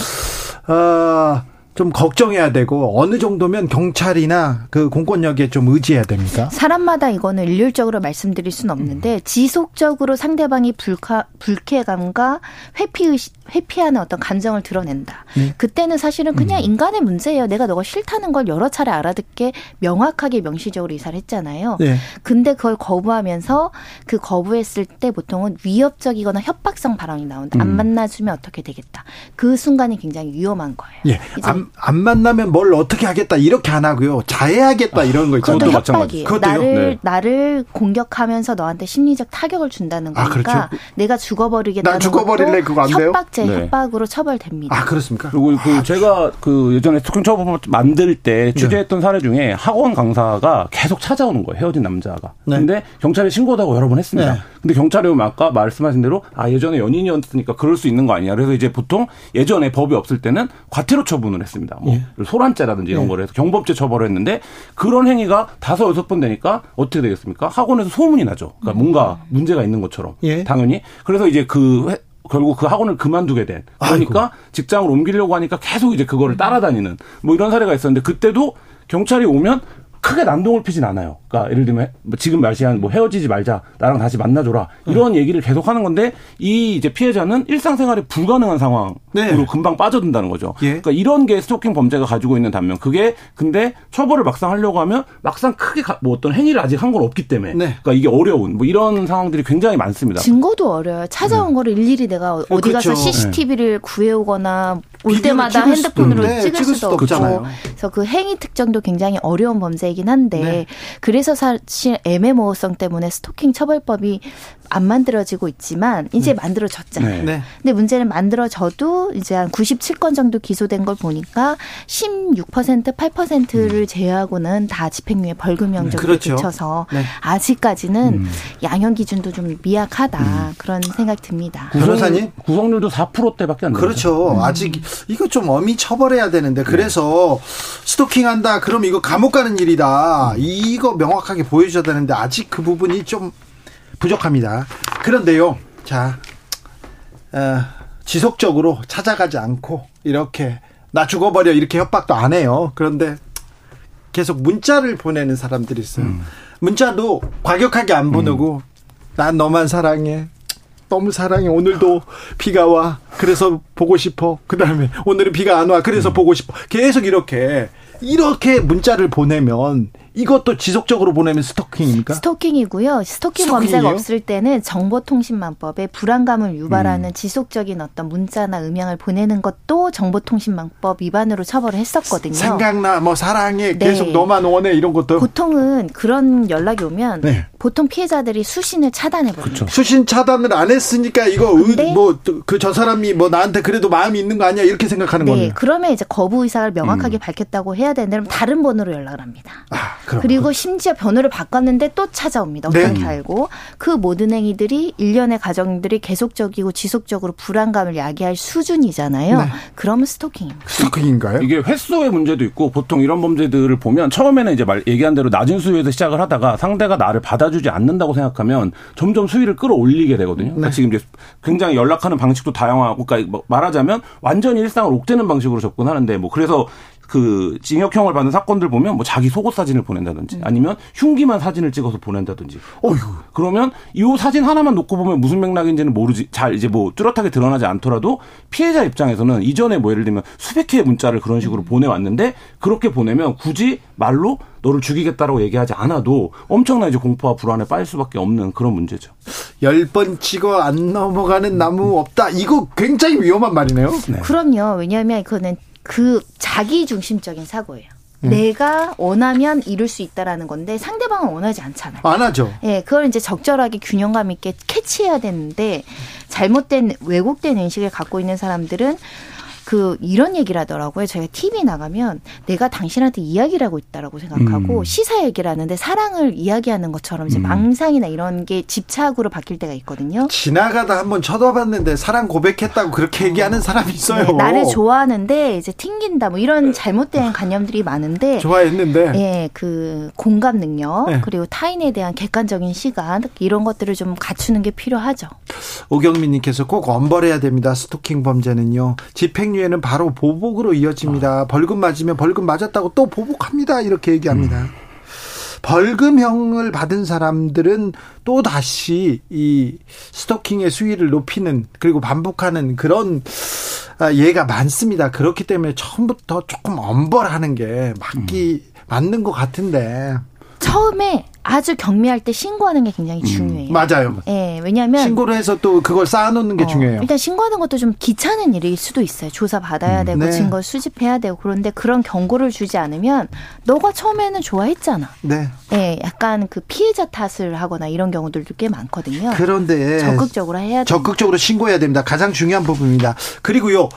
어, 좀 걱정해야 되고 어느 정도면 경찰이나 그 공권력에 좀 의지해야 됩니까? 사람마다 이거는 일률적으로 말씀드릴 수는 없는데 음. 지속적으로 상대방이 불쾌, 불쾌감과 회피 회피하는 어떤 감정을 드러낸다. 네. 그때는 사실은 그냥 음. 인간의 문제예요. 내가 너가 싫다는 걸 여러 차례 알아듣게 명확하게 명시적으로 이사를 했잖아요. 네. 근데 그걸 거부하면서 그 거부했을 때 보통은 위협적이거나 협박성 발언이 나온다. 음. 안 만나주면 어떻게 되겠다. 그 순간이 굉장히 위험한 거예요. 예. 안, 안 만나면 뭘 어떻게 하겠다 이렇게 안 하고요. 자해하겠다 아, 이런 거 있죠. 그것도 협박이에요. 나를 네. 나를 공격하면서 너한테 심리적 타격을 준다는 거니까 아, 그렇죠. 내가 죽어버리겠다는 죽어버릴래 그거 안 돼요? 협박죄 네. 협박으로 처벌됩니다. 아 그렇습니까? 그리고 그 아, 제가 그 예전에 처벌 만들 때 네. 취재했던 네. 사례 중에 학원 강사가 계속 찾아오는 거예요. 헤어진 남자가. 네. 근데 경찰에 신고도 하고 여러 번 했습니다. 네. 근데 경찰에 오면 아까 말씀하신 대로 아 예전에 연인이었으니까 그럴 수 있는 거 아니냐. 그래서 이제 보통 예전에 법이 없을 때는 과태료 처분을 했습니다. 뭐 예. 소란죄라든지 이런 예. 거를 해서 경범죄 처벌을 했는데 그런 행위가 다섯 여섯 번 되니까 어떻게 되겠습니까? 학원에서 소문이 나죠. 그러니까 뭔가 문제가 있는 것처럼 예. 당연히 그래서 이제 그 회, 결국 그 학원을 그만두게 된 그러니까 아이고. 직장을 옮기려고 하니까 계속 이제 그거를 따라다니는 뭐 이런 사례가 있었는데 그때도 경찰이 오면 크게 난동을 피진 않아요. 그러니까 예를 들면 뭐 지금 말시한 뭐 헤어지지 말자, 나랑 다시 만나줘라 이런 네. 얘기를 계속하는 건데 이 이제 피해자는 일상생활에 불가능한 상황으로 네. 금방 빠져든다는 거죠. 예. 그러니까 이런 게 스토킹 범죄가 가지고 있는 단면. 그게 근데 처벌을 막상 하려고 하면 막상 크게 뭐 어떤 행위를 아직 한 건 없기 때문에 네. 그러니까 이게 어려운 뭐 이런 상황들이 굉장히 많습니다. 증거도 어려요. 찾아온 네. 거를 일일이 내가 어디 그렇죠. 가서 CCTV를 구해오거나 올 때마다 핸드폰으로 수, 네, 찍을, 수도, 수도 없고 그래서 그 행위 특정도 굉장히 어려운 범죄이긴 한데 네. 그래서 사실 애매모호성 때문에 스토킹 처벌법이 안 만들어지고 있지만 이제 음. 만들어졌잖아요. 네. 근데 문제는 만들어져도 이제 한 97건 정도 기소된 걸 보니까 16% 8%를 음. 제외하고는 다 집행유예 벌금형 정도 그렇죠. 그쳐서 네. 아직까지는 음. 양형 기준도 좀 미약하다 음. 그런 생각 듭니다. 구성사님 구성률도 4%대밖에 안 돼요. 그렇죠. 음. 아직 이거 좀 엄히 처벌해야 되는데 그래서 네. 스토킹한다 그럼 이거 감옥 가는 일이다. 이거 명확하게 보여줘야 되는데 아직 그 부분이 좀 부족합니다. 그런데요, 자, 어, 지속적으로 찾아가지 않고 이렇게 나 죽어버려 이렇게 협박도 안 해요. 그런데 계속 문자를 보내는 사람들이 있어요. 음. 문자도 과격하게 안 보내고 음. 난 너만 사랑해. 너무 사랑해. 오늘도 비가 와. 그래서 보고 싶어. 그 다음에 오늘은 비가 안 와. 그래서 음. 보고 싶어. 계속 이렇게 이렇게 문자를 보내면 이것도 지속적으로 보내면 스토킹입니까? 스토킹이고요. 스토킹 스토킹이에요? 범죄가 없을 때는 정보통신망법에 불안감을 유발하는 음. 지속적인 어떤 문자나 음향을 보내는 것도 정보통신망법 위반으로 처벌을 했었거든요. 생각나, 뭐 사랑해, 네. 계속 너만 원해 이런 것도. 보통은 그런 연락이 오면 네. 보통 피해자들이 수신을 차단해 버립니다. 수신 차단을 안 했으니까 이거 뭐 그 저 사람이 뭐 나한테 그래도 마음이 있는 거 아니야 이렇게 생각하는 네. 거네요. 그러면 이제 거부 의사를 명확하게 음. 밝혔다고 해야 되는데 다른 번호로 연락을 합니다. 아. 그럼, 그리고 그렇죠. 심지어 번호를 바꿨는데 또 찾아옵니다. 어떻게 네. 알고 그 모든 행위들이 일련의 가정들이 계속적이고 지속적으로 불안감을 야기할 수준이잖아요. 네. 그러면 스토킹입니다. 스토킹인가요? 이게 횟수의 문제도 있고 보통 이런 범죄들을 보면 처음에는 이제 말 얘기한 대로 낮은 수위에서 시작을 하다가 상대가 나를 받아주지 않는다고 생각하면 점점 수위를 끌어올리게 되거든요. 그러니까 네. 지금 이제 굉장히 연락하는 방식도 다양하고 그러니까 뭐 말하자면 완전히 일상을 옥죄는 방식으로 접근하는데 뭐 그래서 그 징역형을 받는 사건들 보면 뭐 자기 속옷 사진을 보낸다든지 음. 아니면 흉기만 사진을 찍어서 보낸다든지. 어휴. 그러면 이 사진 하나만 놓고 보면 무슨 맥락인지는 모르지 잘 이제 뭐 뚜렷하게 드러나지 않더라도 피해자 입장에서는 이전에 뭐 예를 들면 수백 개의 문자를 그런 식으로 음. 보내왔는데 그렇게 보내면 굳이 말로 너를 죽이겠다라고 얘기하지 않아도 엄청난 이제 공포와 불안에 빠질 수밖에 없는 그런 문제죠. 열 번 치고 안 넘어가는 나무 없다. 이거 굉장히 위험한 말이네요. 네. 그럼요. 왜냐하면 그거는 그 자기 중심적인 사고예요. 음. 내가 원하면 이룰 수 있다라는 건데 상대방은 원하지 않잖아요. 안 하죠. 예, 네, 그걸 이제 적절하게 균형감 있게 캐치해야 되는데 잘못된 왜곡된 인식을 갖고 있는 사람들은 그 이런 얘기를 하더라고요. 저희가 TV 나가면 내가 당신한테 이야기를 하고 있다라고 생각하고 음. 시사 얘기를 하는데 사랑을 이야기하는 것처럼 이제 음. 망상이나 이런 게 집착으로 바뀔 때가 있거든요. 지나가다 한번 쳐다봤는데 사랑 고백했다고 그렇게 어. 얘기하는 사람이 있어요. 네, 나를 좋아하는데 이제 튕긴다 뭐 이런 잘못된 관념들이 많은데 좋아했는데 예, 그 공감 능력 네. 그리고 타인에 대한 객관적인 시간 이런 것들을 좀 갖추는 게 필요하죠. 오경민 님께서 꼭 엄벌해야 됩니다. 스토킹 범죄는요. 집행 집행유예는 바로 보복으로 이어집니다. 아. 벌금 맞으면 벌금 맞았다고 또 보복합니다. 이렇게 얘기합니다. 음. 벌금형을 받은 사람들은 또 다시 이 스토킹의 수위를 높이는 그리고 반복하는 그런 아, 예가 많습니다. 그렇기 때문에 처음부터 조금 엄벌하는 게 맞기 음. 맞는 것 같은데 처음에 아주 경미할 때 신고하는 게 굉장히 음, 중요해요. 음, 맞아요. 예, 왜냐하면 신고를 해서 또 그걸 쌓아놓는 게 어, 중요해요. 일단 신고하는 것도 좀 귀찮은 일일 수도 있어요. 조사 받아야 음, 되고 네. 증거 수집해야 되고 그런데 그런 경고를 주지 않으면 너가 처음에는 좋아했잖아. 네. 예, 약간 그 피해자 탓을 하거나 이런 경우들도 꽤 많거든요. 그런데 적극적으로 해야 적극적으로 신고해야 됩니다. 가장 중요한 부분입니다. 그리고요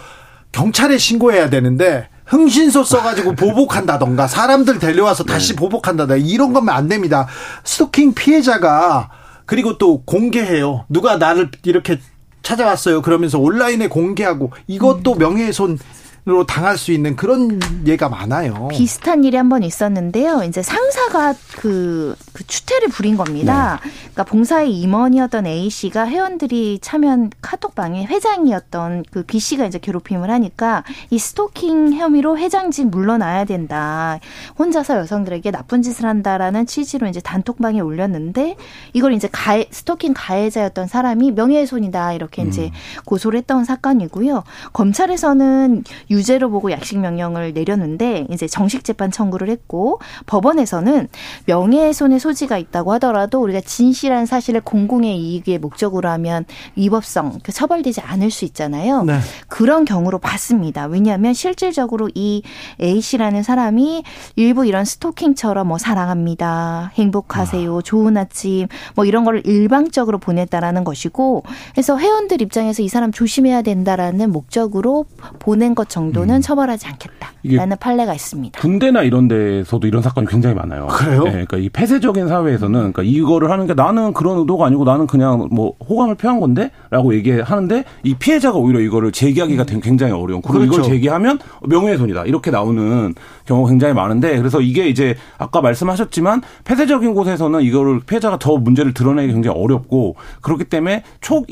경찰에 신고해야 되는데. 흥신소 써가지고 보복한다던가 사람들 데려와서 다시 네. 보복한다던가 이런 거면 안 됩니다. 스토킹 피해자가 그리고 또 공개해요. 누가 나를 이렇게 찾아왔어요. 그러면서 온라인에 공개하고 이것도 음. 명예훼손 으 로 당할 수 있는 그런 예가 많아요. 비슷한 일이 한 번 있었는데요. 이제 상사가 그, 그 추태를 부린 겁니다. 네. 그러니까 봉사의 임원이었던 A 씨가 회원들이 참여한 카톡방에 회장이었던 그 B 씨가 이제 괴롭힘을 하니까 이 스토킹 혐의로 회장직 물러나야 된다. 혼자서 여성들에게 나쁜 짓을 한다라는 취지로 이제 단톡방에 올렸는데 이걸 이제 가해, 스토킹 가해자였던 사람이 명예훼손이다 이렇게 이제 음. 고소를 했던 사건이고요. 검찰에서는 유죄로 보고 약식 명령을 내렸는데 이제 정식 재판 청구를 했고 법원에서는 명예훼손의 소지가 있다고 하더라도 우리가 진실한 사실을 공공의 이익의 목적으로 하면 위법성 그 처벌되지 않을 수 있잖아요. 네. 그런 경우로 봤습니다. 왜냐하면 실질적으로 이 A 씨라는 사람이 일부 이런 스토킹처럼 뭐 사랑합니다, 행복하세요, 아. 좋은 아침 뭐 이런 거를 일방적으로 보냈다라는 것이고 그래서 회원들 입장에서 이 사람 조심해야 된다라는 목적으로 보낸 것 정도는 음. 처벌하지 않겠다라는 판례가 있습니다. 군대나 이런 데서도 이런 사건이 굉장히 많아요. 그래요? 네, 그러니까 이 폐쇄적인 사회에서는 그러니까 이거를 하는 게 나는 그런 의도가 아니고 나는 그냥 뭐 호감을 표한 건데라고 얘기하는데 이 피해자가 오히려 이거를 제기하기가 음. 굉장히 어려운. 그리고 그렇죠. 이걸 제기하면 명예훼손이다 이렇게 나오는 경우가 굉장히 많은데 그래서 이게 이제 아까 말씀하셨지만 폐쇄적인 곳에서는 이거를 피해자가 더 문제를 드러내기 굉장히 어렵고 그렇기 때문에 초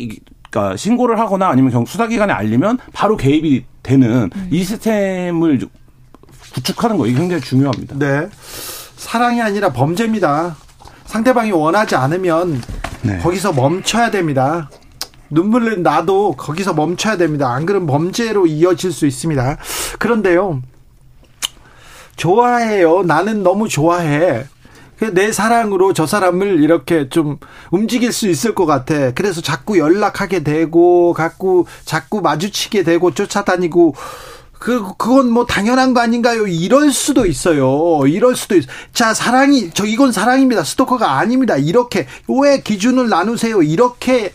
그러니까 신고를 하거나 아니면 경 수사기관에 알리면 바로 개입이 되는 음. 이 시스템을 구축하는 거 이게 굉장히 중요합니다. 네. 사랑이 아니라 범죄입니다. 상대방이 원하지 않으면 네. 거기서 멈춰야 됩니다. 눈물을 나도 거기서 멈춰야 됩니다. 안 그러면 범죄로 이어질 수 있습니다. 그런데요. 좋아해요. 나는 너무 좋아해. 내 사랑으로 저 사람을 이렇게 좀 움직일 수 있을 것 같아. 그래서 자꾸 연락하게 되고, 자꾸, 자꾸 마주치게 되고, 쫓아다니고, 그, 그건 뭐 당연한 거 아닌가요? 이럴 수도 있어요. 이럴 수도 있어. 자, 사랑이, 저, 이건 사랑입니다. 스토커가 아닙니다. 이렇게, 왜 기준을 나누세요? 이렇게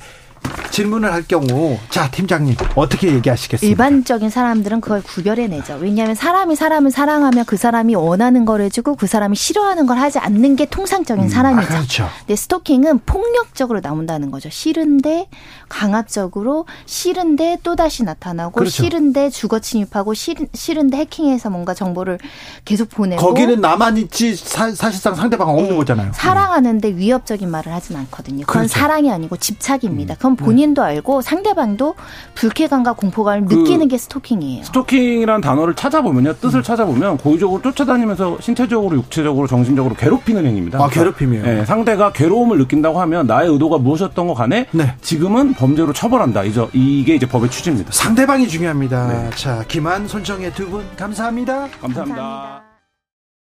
질문을 할 경우 자 팀장님 어떻게 얘기하시겠습니까? 일반적인 사람들은 그걸 구별해내죠. 왜냐하면 사람이 사람을 사랑하면 그 사람이 원하는 걸 해주고 그 사람이 싫어하는 걸 하지 않는 게 통상적인 음, 사람이죠. 아, 그렇죠. 근데 스토킹은 폭력적으로 나온다는 거죠. 싫은데 강압적으로 싫은데 또 다시 나타나고 그렇죠. 싫은데 주거 침입하고 싫, 싫은데 해킹해서 뭔가 정보를 계속 보내고 거기는 나만 있지 사, 실상 상대방 없는 네. 거잖아요. 사랑하는데 위협적인 말을 하진 않거든요. 그건 그렇죠. 사랑이 아니고 집착입니다. 음. 그건 본인 본인도 알고 상대방도 불쾌감과 공포감을 그 느끼는 게 스토킹이에요. 스토킹이라는 단어를 찾아보면요. 뜻을 음. 찾아보면 고의적으로 쫓아다니면서 신체적으로 육체적으로 정신적으로 괴롭히는 행위입니다. 아, 괴롭힘이요? 네, 상대가 괴로움을 느낀다고 하면 나의 의도가 무엇이었던 것 간에 네. 지금은 범죄로 처벌한다. 이제 이게 이제 법의 취지입니다. 상대방이 중요합니다. 네. 자, 김한 손정혜 두분 감사합니다. 감사합니다. 감사합니다.